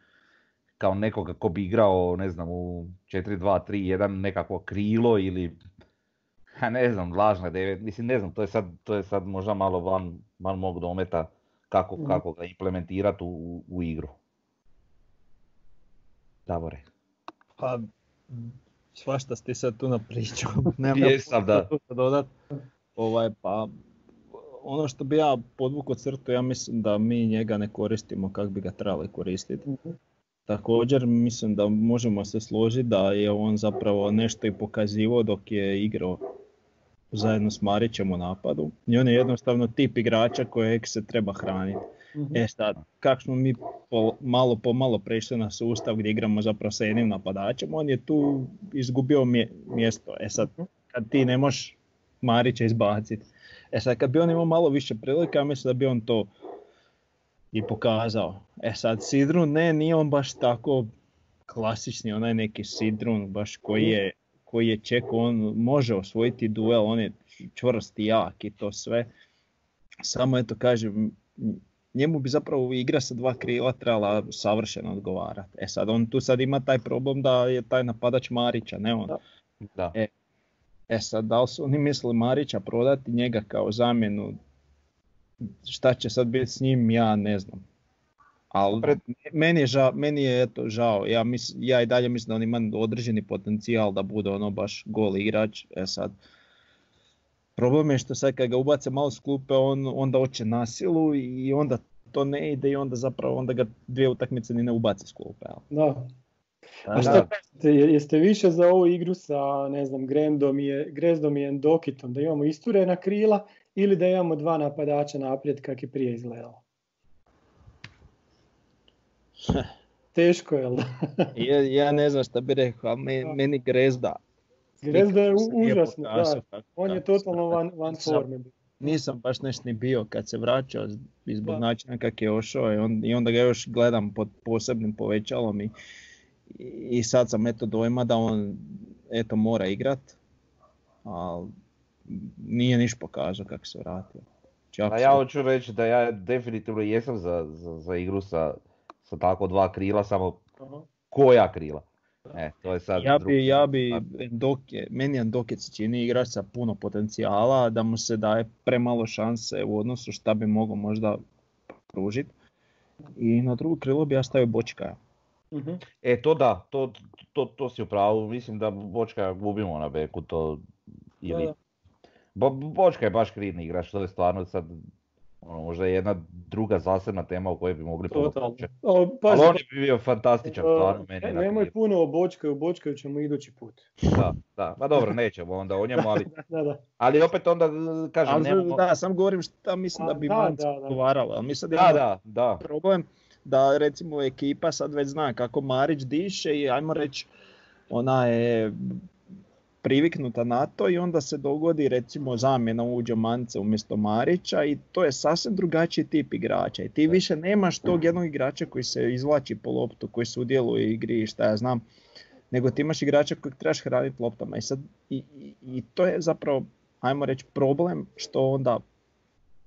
B: kao nekoga ko bi igrao, ne znam, u 4-2-3-1 nekakvo krilo ili ne znam, lažna devet, mislim ne znam, to je sad, to je sad možda malo van, van mog dometa kako, mm. kako ga implementirati u, u igru. Davore.
C: Pa, svašta ste sad tu na priču.
B: Nemam Jesam, da.
C: dodat. Ovaj, pa, ono što bi ja podvukao crtu, ja mislim da mi njega ne koristimo kako bi ga trebali koristiti. mm Također mislim da možemo se složiti da je on zapravo nešto i pokazivao dok je igrao zajedno s Marićem u napadu i on je jednostavno tip igrača kojeg se treba hraniti. mm E sad, kako smo mi po, malo po malo prešli na sustav gdje igramo zapravo sa jednim napadačem, on je tu izgubio mjesto. E sad, mhm. kad ti ne možeš Marića izbaciti. E sad, kad bi on imao malo više prilika, mislim da bi on to i pokazao. E sad, Sidrun, ne, nije on baš tako klasični, onaj neki Sidrun, baš koji mhm. je koji je ček, on može osvojiti duel, on je čvrst i jak i to sve. Samo eto kažem, njemu bi zapravo igra sa dva krila trebala savršeno odgovarati. E sad on tu sad ima taj problem da je taj napadač Marića, ne on.
B: Da.
C: E, e sad da li su oni mislili Marića prodati njega kao zamjenu, šta će sad biti s njim, ja ne znam. Ali meni je, žao, meni je eto, žao, ja, mis, ja i dalje mislim da on ima određeni potencijal da bude ono baš gol igrač. E sad, problem je što sad kad ga ubace malo s klupe, on onda hoće nasilu i onda to ne ide i onda zapravo onda ga dvije utakmice ni ne ubace s klupe.
A: Da. A šta jeste više za ovu igru sa, ne znam, Grendom i, Grezdom i Endokitom, da imamo isturena krila ili da imamo dva napadača naprijed kak je prije izgledalo? Teško je,
C: ja, ja ne znam šta bi rekao, ali meni Grezda.
A: Grezda je užasno, da. On je totalno van, van forme.
C: Nisam baš nešto ni bio kad se vraćao zbog načina kak je ošao i, on, i onda ga još gledam pod posebnim povećalom i, i sad sam eto dojma da on eto mora igrat, ali nije niš pokazao kako se vratio.
B: A ja hoću reći da ja definitivno jesam za, za, za igru sa, sa tako dva krila, samo koja krila. E, to je sad
C: ja bi, ja bi Endoke, meni Endokec čini igrač sa puno potencijala, da mu se daje premalo šanse u odnosu šta bi mogao možda pružiti. I na drugu krilo bi ja stavio Bočka.
B: uh E to da, to, to, to si u pravu, mislim da Bočka gubimo na beku, to ili Bo, Bočka je baš krivni igrač, to je stvarno sad ono, možda je jedna druga zasebna tema o kojoj bi mogli
A: Totalno.
B: puno Ali on je bio fantastičan, stvarno meni.
A: Ne, nemoj puno o Bočkaju, Bočkaju ćemo idući put.
B: Da, da, pa dobro, nećemo onda o njemu, ali,
A: da, da.
B: ali opet onda kažem...
C: Ali,
B: nemamo...
C: Da, sam govorim šta mislim da bi
A: da,
C: Manc
A: da, da.
C: odgovaralo, ali mi sad
B: Da,
C: imamo
B: da, da.
C: problem da recimo ekipa sad već zna kako Marić diše i ajmo reći ona je priviknuta na to i onda se dogodi recimo zamjena uđe Mance umjesto Marića i to je sasvim drugačiji tip igrača. I ti više nemaš tog jednog igrača koji se izvlači po loptu, koji sudjeluje u igri i šta ja znam, nego ti imaš igrača kojeg trebaš hraniti loptama. I, sad, i, i, i to je zapravo, ajmo reći, problem što onda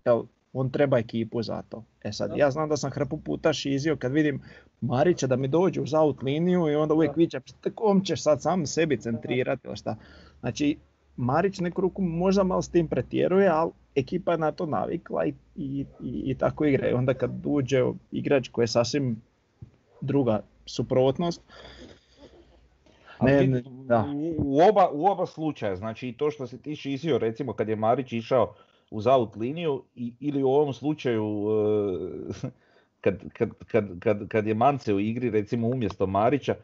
C: jel, on treba ekipu za to. E sad, ja znam da sam hrpu puta šizio kad vidim Marića da mi dođe uz out liniju i onda uvijek viđam kom ćeš sad sam sebi centrirati ili šta. Znači, Marić neku ruku možda malo s tim pretjeruje, ali ekipa je na to navikla i, i, i, i tako igra. I onda kad uđe igrač koji je sasvim druga suprotnost, Ne, ne, da.
B: u, u oba, u oba slučaja, znači i to što si ti šizio recimo kad je Marić išao uz out liniju i, ili u ovom slučaju e, kad, kad, kad, kad, kad je Mance u igri recimo umjesto Marića,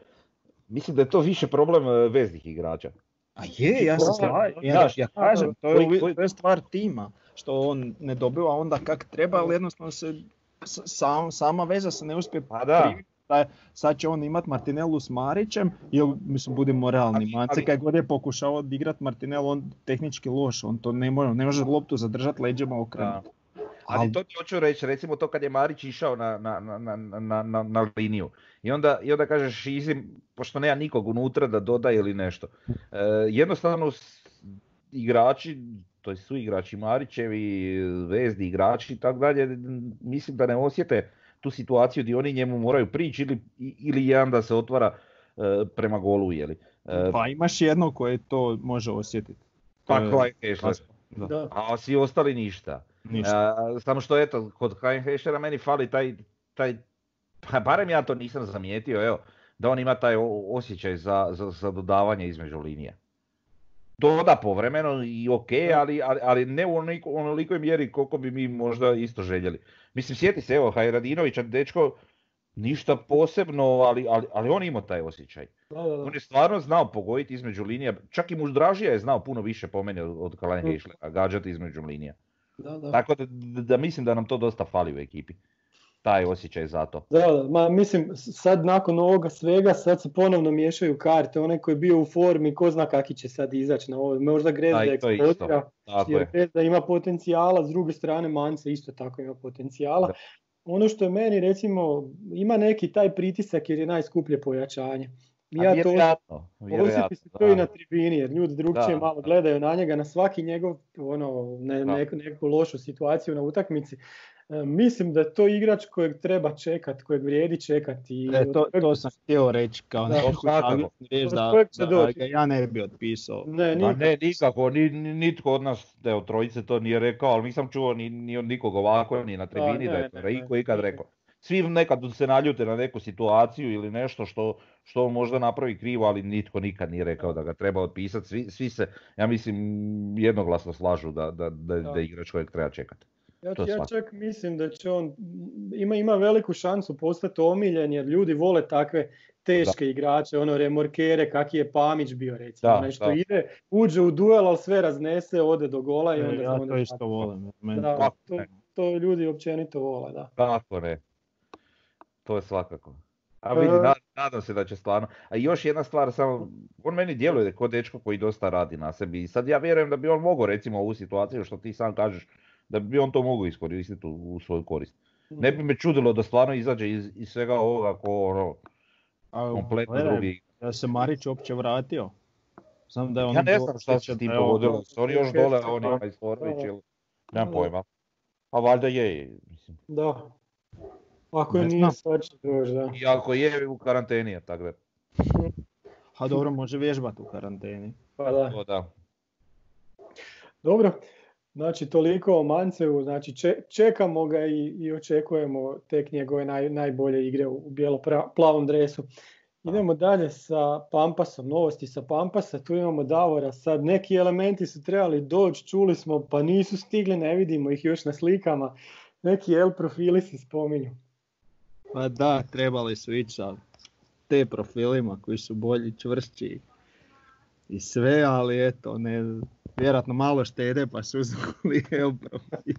B: mislim da je to više problem e, veznih igrača.
C: A je, ja se slažem, ja, ja kažem, to je, to je stvar tima, što on ne dobiva onda kak treba, ali jednostavno se sam, sama veza se ne uspije
B: Pa da.
C: primiti da je- sad će on imat Martinellu s Marićem, jer mislim budimo realni, Mance kad god je pokušao odigrat Martinellu, on tehnički loš, on to ne može, ne može loptu zadržati leđima okrenuti.
B: Ali to ti hoću reći, recimo to kad je Marić išao na, na, na, na, na, na, liniju i onda, i onda kažeš izim, pošto nema nikog unutra da doda ili nešto. E, jednostavno s- igrači, to su igrači Marićevi, vezni igrači i tako dalje, mislim da ne osjete tu situaciju gdje oni njemu moraju prići ili, ili jedan da se otvara e, prema golu, jeli. E,
C: Pa imaš jednog koji to može osjetiti.
B: pa
C: je- Da.
A: Da.
B: a svi ostali ništa.
C: Ništa.
B: A, samo što eto, kod Heinhešera meni fali taj, taj, pa barem ja to nisam zamijetio, evo, da on ima taj osjećaj za, za, za dodavanje između linija. Doda povremeno i ok, ali, ali, ali ne u onoliko, onolikoj mjeri koliko bi mi možda isto željeli. Mislim, sjeti se, evo, Hajradinović, dečko, ništa posebno, ali, ali, ali on ima taj osjećaj.
A: Da, da, da.
B: On je stvarno znao pogoditi između linija, čak i Muždražija je znao puno više po meni od, od Heinhešlera, gađati između linija.
A: Da, da.
B: Tako da, da mislim da nam to dosta fali u ekipi. Taj osjećaj za to.
A: Da, da, ma mislim sad nakon ovoga svega sad se ponovno miješaju karte, onaj koji je bio u formi, ko zna kaki će sad izaći na ovo, možda Grezda
B: Da, i to je
A: eksplodira, jer
B: je.
A: Grezda ima potencijala, s druge strane Mance isto tako ima potencijala.
B: Da.
A: Ono što je meni recimo, ima neki taj pritisak jer je najskuplje pojačanje. Ja to
B: vjerojatno,
A: se to i
B: da.
A: na tribini jer ljudi drugčije
B: Da,
A: malo
B: da.
A: gledaju na njega, na svaki njegov ono, ne,
B: Da.
A: neku, neku lošu situaciju na utakmici. E, mislim da je to igrač kojeg treba čekat, kojeg vrijedi čekati.
C: E, to, to sam htio reći kao
A: Da, Od
C: da, da
A: doći.
C: ga ja ne bi otpisao.
A: Ne,
B: Ma
A: nikak.
B: ne, nikako, ni, ni- nitko od nas, evo trojice to nije rekao, ali nisam čuo ni, ni od nikog ovako, ni na tribini
A: ne,
B: da je to
A: ne, ne.
B: Riko ikad rekao. Svi nekad se naljute na neku situaciju ili nešto što, što on možda napravi krivo, ali nitko nikad nije rekao da ga treba otpisati. Svi, svi se, ja mislim, jednoglasno slažu da, da, da,
A: Da.
B: da je igrač kojeg treba čekati.
A: Ja,
B: To je
A: ja čak mislim da će on, ima, ima veliku šansu postati omiljen jer ljudi vole takve teške igrače, ono remorkere, kaki je Pamić bio recimo,
B: Da,
A: onaj što
B: da.
A: ide, uđe u duel, ali sve raznese, ode do gola i onda...
C: E, ja to isto volim.
A: Da, to, to ljudi općenito vole, da.
B: Kako ne? To je svakako. A
A: E.
B: vidi, na- nadam se da će stvarno. A još jedna stvar, samo, on meni djeluje kao dečko koji dosta radi na sebi. I sad ja vjerujem da bi on mogao recimo ovu situaciju što ti sam kažeš, da bi on to mogao iskoristiti u, u svoju korist. Ne bi me čudilo da stvarno izađe iz, iz svega ovoga ko ono,
C: A,
B: kompletno
C: gledaj,
B: drugi.
C: Da se Marić uopće vratio. Znam da je ono
B: Ja ne znam šta se tim
C: ono-
B: pogodilo, oni još dole, on je nemam pojma. A valjda je, mislim.
A: Da. Ako
C: Ne
A: nije će doći, da.
B: I ako je u karanteni je, tako da,
C: A dobro, može vježbati u karanteni.
A: Pa da.
B: to da.
A: Dobro, znači toliko o Mancevu, znači če- čekamo ga i, i očekujemo tek njegove naj, najbolje igre u bijelo-plavom dresu. Idemo dalje sa Pampasom, novosti sa Pampasa, tu imamo Davora, sad neki elementi su trebali doći, čuli smo, pa nisu stigli, ne vidimo ih još na slikama, neki L profili se spominju.
C: Pa da, trebali su ići sa te profilima koji su bolji, čvršći i sve, ali eto, ne, vjerojatno malo štede pa su uzeli L profil.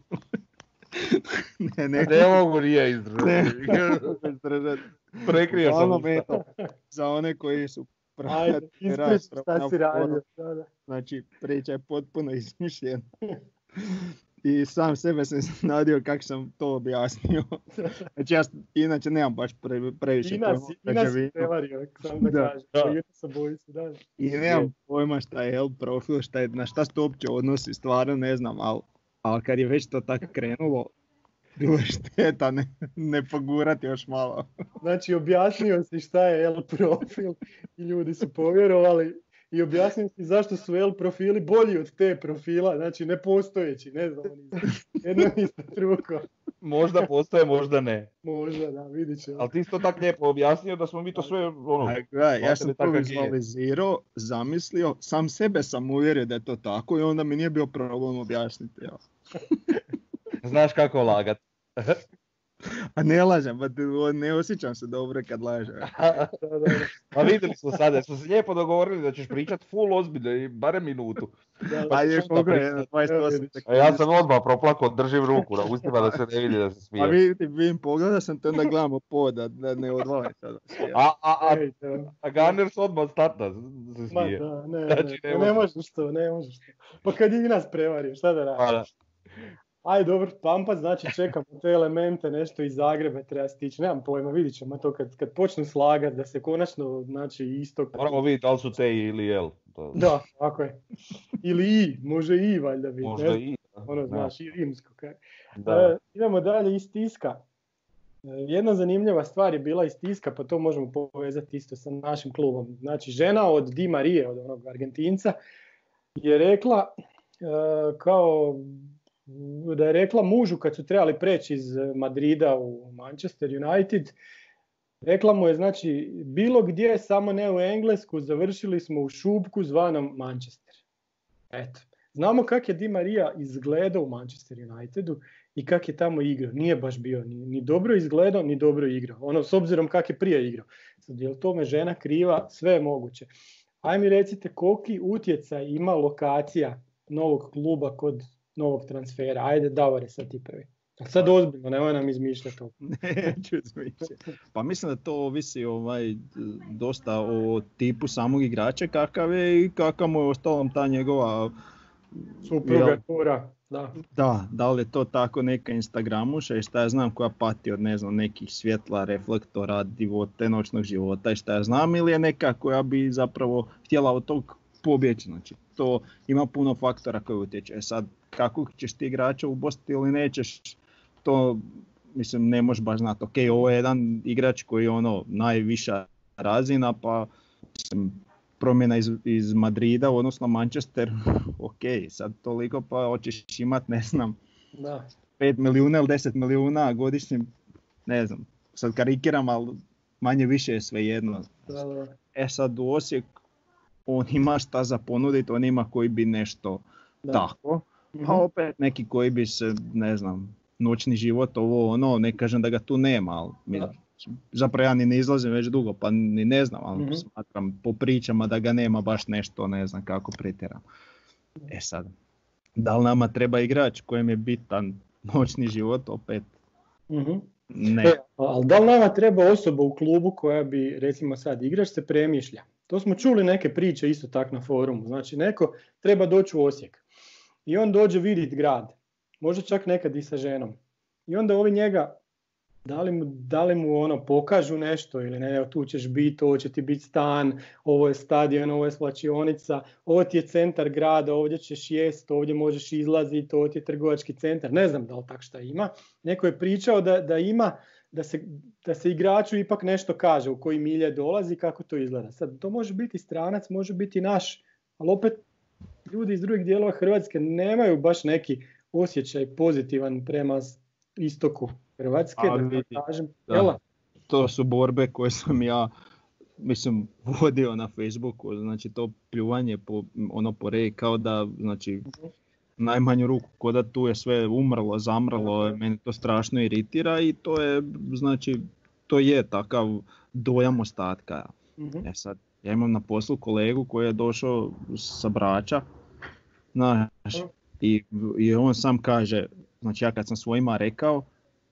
B: ne, ne, ne mogu nije izdržati. Prekrio sam
C: eto, za one koji su
A: Ajde, ispričaj šta si radio. Da, da.
C: Znači, priča je potpuno izmišljena. I sam sebe sam nadio kako sam to objasnio. Znači ja inače nemam baš pre, previše
A: I nas,
C: pojma
A: i
C: o
A: nas
C: građevini.
A: si prevario, samo da,
C: Da,
A: kažem.
B: da.
A: Jutro sam boji se, da.
C: I nemam pojma šta je L profil, šta je, na šta se to uopće odnosi, stvarno ne znam, ali al kad je već to tako krenulo, bilo je šteta ne, ne pogurati još malo.
A: Znači, objasnio si šta je L profil i ljudi su povjerovali i objasnio si zašto su L profili bolji od te profila, znači nepostojeći, ne znam, jedno isto drugo.
B: Možda postoje, možda ne.
A: Možda, da, vidit ćemo.
B: Ali ti si to tako lijepo objasnio da smo mi to sve ono...
C: A, gledaj, ja sam to vizualizirao, zamislio, sam sebe sam uvjerio da je to tako i onda mi nije bio problem objasniti. Ja.
B: Znaš kako lagat.
C: A ne lažem, pa ne osjećam se dobro kad lažem.
B: Pa vidjeli smo sada, smo se lijepo dogovorili da ćeš pričat full ozbiljno i barem minutu.
A: Da.
C: Pa je koliko je,
B: pričat.
C: 28
A: vidiš.
B: A ja sam odmah proplako, držim ruku na ustima da se ne vidi da se
C: A
B: smije.
C: vidim, vidim, pogledao sam te onda gledamo po da, da ne odvalim sada.
B: A, a, a, a Gunners odmah starta se
A: Ma
B: smije.
A: da, ne,
B: Znači,
A: ne,
B: ne
A: ne,
B: možeš.
A: to, ne možeš to. Pa kad je i nas prevario, šta da radi? Aj dobro, Pampa, znači čekamo te elemente, nešto iz Zagreba treba stići, nemam pojma, vidit ćemo to kad, kad počnu slagat, da se konačno, znači, istok...
B: Moramo vidjeti da li su te ili L. To,
A: Da, tako je. Ili i, može i valjda biti,
B: možda
A: ne
B: i.
A: ono znaš, i rimsko. Kaj.
B: Da.
A: E, idemo dalje iz tiska. E, Jedna zanimljiva stvar je bila iz tiska, pa to možemo povezati isto sa našim klubom. Znači, žena od Di Marije, od onog Argentinca, je rekla e, kao da je rekla mužu kad su trebali preći iz Madrida u Manchester United, rekla mu je znači bilo gdje, samo ne u Englesku, završili smo u šupku zvanom Manchester. Eto. Znamo kak je Di Maria izgledao u Manchester Unitedu i kak je tamo igrao. Nije baš bio ni, ni dobro izgledao, ni dobro igrao. Ono, s obzirom kak je prije igrao. Sad, je li tome žena kriva? Sve je moguće. Aj mi recite koliki utjecaj ima lokacija novog kluba kod novog transfera. Ajde, Davore, sad ti prvi. A sad ozbiljno, nemoj nam izmišljati to.
C: Neću izmišljati. Pa mislim da to ovisi ovaj, dosta o tipu samog igrača kakav je i kakav mu je ostalom ta njegova
A: Supruga,
C: Jel?
A: kura, da.
C: Da, da li je to tako neka Instagramuša i šta ja znam koja pati od ne znam nekih svjetla, reflektora, divote, noćnog života i šta ja znam ili je neka koja bi zapravo htjela od tog pobjeći. Znači to ima puno faktora koji utječe. E Sad kako ćeš ti igrača ubostiti ili nećeš, to mislim ne možeš baš znati. Ok, ovo je jedan igrač koji je ono najviša razina pa mislim, promjena iz, iz Madrida odnosno Manchester, ok, sad toliko pa hoćeš imat, ne znam,
A: da.
C: 5 milijuna ili 10 milijuna godišnje, ne znam, sad karikiram, ali manje više je sve jedno.
A: Da, da.
C: E sad u Osijek, on ima šta za ponuditi, on ima koji bi nešto
A: Da.
C: tako,
A: Mhm.
C: pa opet neki koji bi se, ne znam, noćni život, ovo ono, ne kažem da ga tu nema, ali mi- zapravo ja ni ne izlazim već dugo, pa ni ne znam, ali
A: Mhm.
C: smatram po pričama da ga nema baš nešto, ne znam kako pretjeram. E sad, da li nama treba igrač kojem je bitan noćni život, opet
A: Mhm.
C: ne.
A: E, ali da li nama treba osoba u klubu koja bi, recimo sad igrač se premišlja? To smo čuli neke priče isto tako na forumu. Znači neko treba doći u Osijek i on dođe vidjeti grad. Možda čak nekad i sa ženom. I onda ovi njega, da li mu, da li mu ono pokažu nešto ili ne, tu ćeš biti, ovo će ti biti stan, ovo je stadion, ovo je slačionica, ovo ti je centar grada, ovdje ćeš jest, ovdje možeš izlaziti, ovo ti je trgovački centar. Ne znam da li tak šta ima. Neko je pričao da, da ima da se, da se igraču ipak nešto kaže u koji milje dolazi kako to izgleda. Sad, to može biti stranac, može biti naš, ali opet ljudi iz drugih dijelova Hrvatske nemaju baš neki osjećaj pozitivan prema istoku Hrvatske,
C: Ali
A: da
C: vidi,
A: kažem.
C: da.
A: Da?
C: To su borbe koje sam ja mislim, vodio na Facebooku, znači to pljuvanje po, ono po reji kao da, znači, najmanju ruku, ko da tu je sve umrlo, zamrlo, meni to strašno iritira i to je, znači, to je takav dojam ostatka.
A: Mhm.
C: E sad, ja imam na poslu kolegu koji je došao sa Brača, znaš, i, i on sam kaže, znači ja kad sam svojima rekao,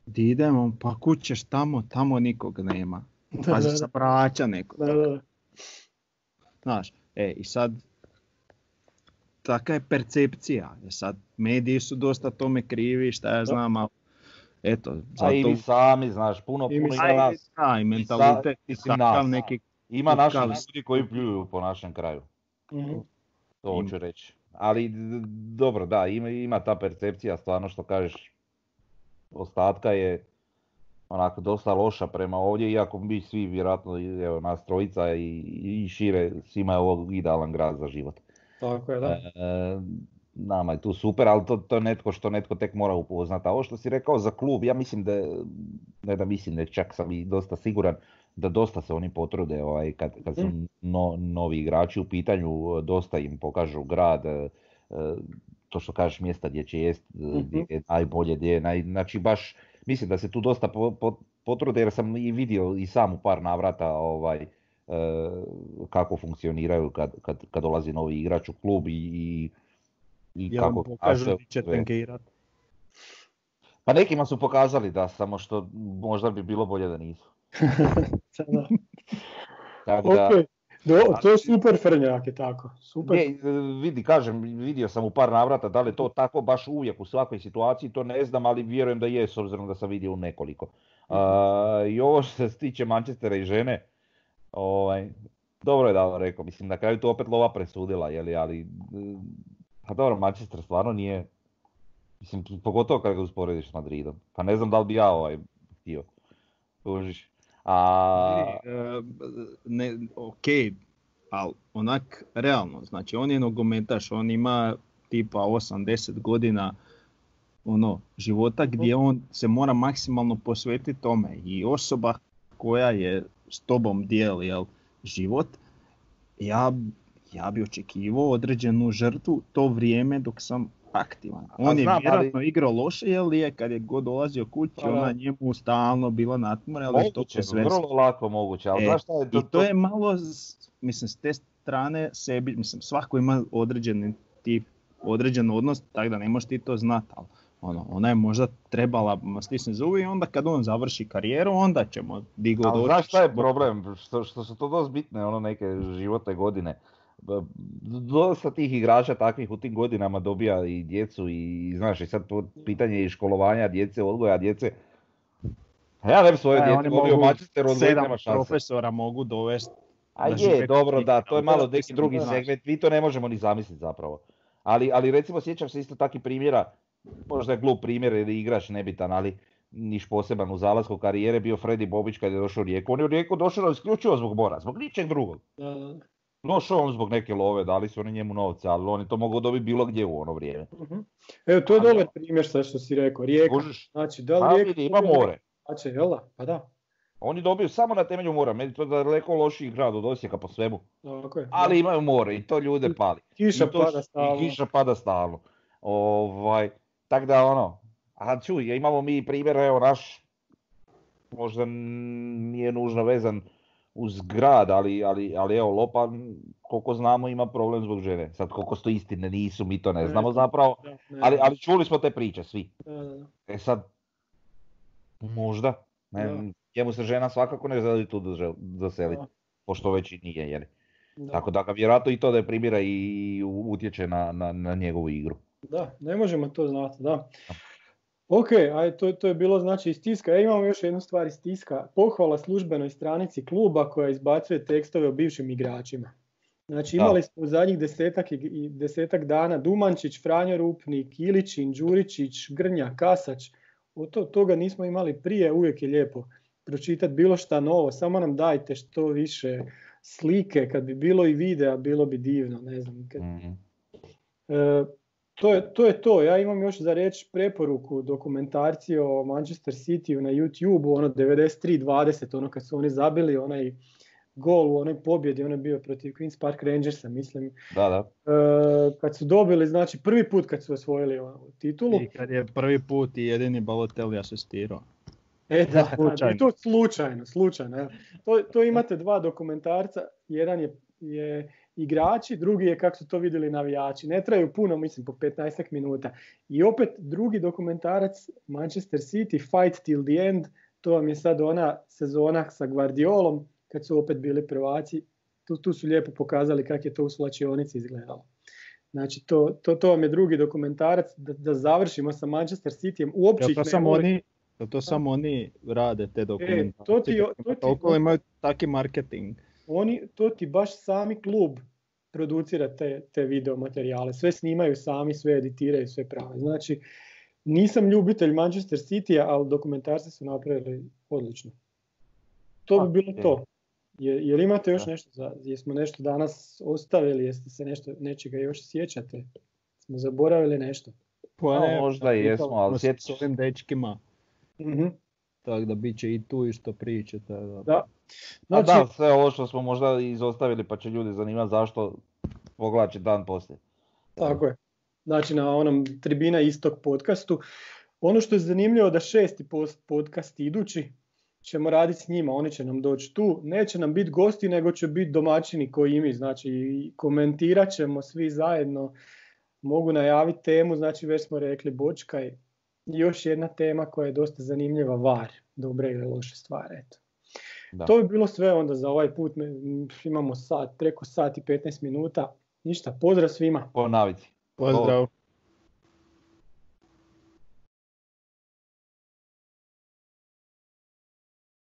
C: di idemo, pa kućeš tamo, tamo nikog nema. Pazi, sa Brača nekog.
A: da, da, da.
C: Znaš, e i sad, taka je percepcija. E sad, mediji su dosta tome krivi, šta ja znam, ali eto,
B: A i
C: zato...
B: vi sami, znaš, puno, puno ima nas.
C: Da, i mentalitet, i takav
B: nas.
C: neki
B: Ima naših ljudi koji pljuju po našem kraju.
A: Mhm.
B: To hoću reći. Ali d- dobro, da, ima, ima ta percepcija, stvarno što kažeš, ostatka je onako dosta loša prema ovdje, iako mi svi vjerojatno, evo nas trojica i, i šire, svima je ovo idealan grad za život.
A: Tako je, da.
B: E, nama je tu super, ali to, to je netko što netko tek mora upoznati. A ovo što si rekao za klub, ja mislim da, ne da mislim, nek čak sam i dosta siguran da dosta se oni potrude ovaj, kad, kad su no- novi igrači u pitanju, dosta im pokažu grad, e, to što kažeš mjesta gdje će jest, e, gdje je najbolje, gdje je naj, znači baš mislim da se tu dosta po- po- potrude jer sam i vidio i sam u par navrata ovaj, kako funkcioniraju kad, kad, kad dolazi novi igrač u klub i, i,
C: vam
B: kako
C: pokažu?
B: Pa nekima su pokazali da, samo što možda bi bilo bolje da nisu.
A: Da.
B: Tako da,
A: Ok, do, to je super Frnjak je tako. Super.
B: Ne, e, vidi, kažem, vidio sam u par navrata, da li to tako baš uvijek u svakoj situaciji, to ne znam, ali vjerujem da je, s obzirom da sam vidio u nekoliko. A, I ovo što se tiče Manchestera i žene, ovaj, dobro je da vam rekao, mislim, na kraju to opet lova presudila, jeli, ali, e, pa dobro, Manchester stvarno nije, mislim, pogotovo kad ga usporediš s Madridom, pa ne znam da li bi ja ovaj htio, kužiš. A,
C: Vidi, e, ne, ok, ali onak realno, znači on je nogometaš, on ima tipa 8-10 godina ono, života gdje on se mora maksimalno posvetiti tome. I osoba koja je s tobom dijeli jel, život, ja, ja bi očekivao određenu žrtvu to vrijeme dok sam aktivan. On je
B: znam, ali-
C: vjerojatno igrao loše, jel je kad je god dolazio kući,
A: Pa
C: ona njemu stalno bila natmora, ali to će sve
B: vrlo lako moguće, ali
C: E,
B: znaš šta je
C: i to je malo, mislim, s te strane sebi, mislim, svako ima određeni tip, određen odnos, tako da ne možeš ti to znati, ali ono, ona je možda trebala stisnuti zubi i onda kad on završi karijeru, onda ćemo di god
B: Ali
C: doći.
B: znaš šta je problem? Što, što su to dosta bitne ono neke životne godine. Dosta tih igrača takvih u tim godinama dobija i djecu i znaš i sad to pitanje i školovanja djece, odgoja djece. A Ja ne bi svoje
C: E, oni
B: volio odgojiti,
C: Sedam
B: nema šanse.
C: profesora mogu dovesti.
B: A
C: da
B: je, dobro da, to je malo neki drugi segment, mi to ne možemo ni zamisliti zapravo. Ali, ali recimo sjećam se isto takvih primjera, možda je glup primjer jer je igrač nebitan, ali niš poseban u zalasku karijere bio Freddy Bobić kad je došao u Rijeku. On je u Rijeku došao isključivo zbog Bora, zbog ničeg drugog. Došao on zbog neke love, dali su oni njemu novce, ali on je to mogao dobiti bilo gdje u ono vrijeme.
A: Mhm. Evo, to je
B: Ali-
A: dobar primjer sad što si rekao. Rijeka.
B: Kužiš?
A: Znači, da
B: Pa
A: li Rijeka...
B: vidi, ima more.
A: Znači, jel da? Pa da.
B: Oni dobiju samo na temelju mora, meni je to daleko lošiji grad od Osijeka po svemu.
A: Je.
B: Ali imaju more i to ljude pali.
A: Kiša
B: I to
A: pada stalno.
B: I kiša pada stalno. Ovaj, tak da ono, a čuj, imamo mi primjer, evo naš, možda nije nužno vezan uz grad, ali, ali, ali evo Lopa, m, koliko znamo, ima problem zbog žene. Sad koliko sto istine nisu, mi to ne znamo
A: znam.
B: zapravo, ali, ali čuli smo te priče svi. E sad, možda, ne, njemu se žena svakako ne želi tu
A: Da.
B: pošto već i nije, jeli.
A: Da.
B: Tako da ga vjerojatno i to da je primjera i utječe na, na, na njegovu igru.
A: Da, ne možemo to znati, da. Ok, aj to, to je bilo znači iz tiska. Ja imamo još jednu stvar iz tiska. Pohvala službenoj stranici kluba koja izbacuje tekstove o bivšim igračima. Znači imali smo u zadnjih desetak, i- desetak dana Dumančić, Franjo Rupnik, Ilićin, Đuričić, Grnja, Kasač. Od to, toga nismo imali prije, uvijek je lijepo pročitati bilo šta novo. Samo nam dajte što više slike, kad bi bilo i videa, bilo bi divno, ne znam. Kad,
B: Mhm.
A: E, to, je, to je to. Ja imam još za reći preporuku dokumentarci o Manchester City na YouTube, ono 93-20, ono kad su oni zabili onaj gol u onoj pobjedi, on je bio protiv Queen's Park Rangersa, mislim.
B: Da, da.
A: E, kad su dobili, znači prvi put kad su osvojili ovu titulu.
C: I kad je prvi put i jedini Balotelli asistirao.
A: E da, slučajno. to slučajno, slučajno. To, to imate dva dokumentarca, jedan je, je igrači, drugi je kako su to vidjeli navijači. Ne traju puno, mislim, po 15 minuta. I opet drugi dokumentarac, Manchester City, Fight till the end, to vam je sad ona sezona sa Guardiolom, kad su opet bili prvaci. Tu, tu su lijepo pokazali kako je to u slačionici izgledalo. Znači, to, to, to vam je drugi dokumentarac, da, da završimo sa Manchester Cityjem. Uopće
C: ja, to samo oni, to, to samo oni rade te dokumentarce. E, to ti, to ti, toliko imaju taki marketing
A: oni, to ti baš sami klub producira te, te video materijale, sve snimaju sami, sve editiraju, sve prave. Znači, nisam ljubitelj Manchester City, ali dokumentarci su napravili odlično. To bi bilo to. Je, jel imate još nešto za, jesmo nešto danas ostavili, jeste se nešto, nečega još sjećate? Smo zaboravili nešto?
B: Pa ne, možda i jesmo, ali
C: s ovim dečkima. mm Tako da bit će i tu isto priče. Da.
A: da.
B: Znači... A da, sve ovo što smo možda izostavili pa će ljudi zanimati zašto poglači dan poslije.
A: Tako je. Znači na onom Tribina istog podcastu. Ono što je zanimljivo da šesti podcast idući ćemo raditi s njima, oni će nam doći tu, neće nam biti gosti nego će biti domaćini koji mi, znači komentirat ćemo svi zajedno, mogu najaviti temu, znači već smo rekli Bočkaj, još jedna tema koja je dosta zanimljiva, VAR, dobre ili loše stvari, eto. To bi bilo sve onda za ovaj put. Imamo sat, preko sat i 15 minuta. Ništa, pozdrav svima.
B: Ponaviti.
C: Pozdrav.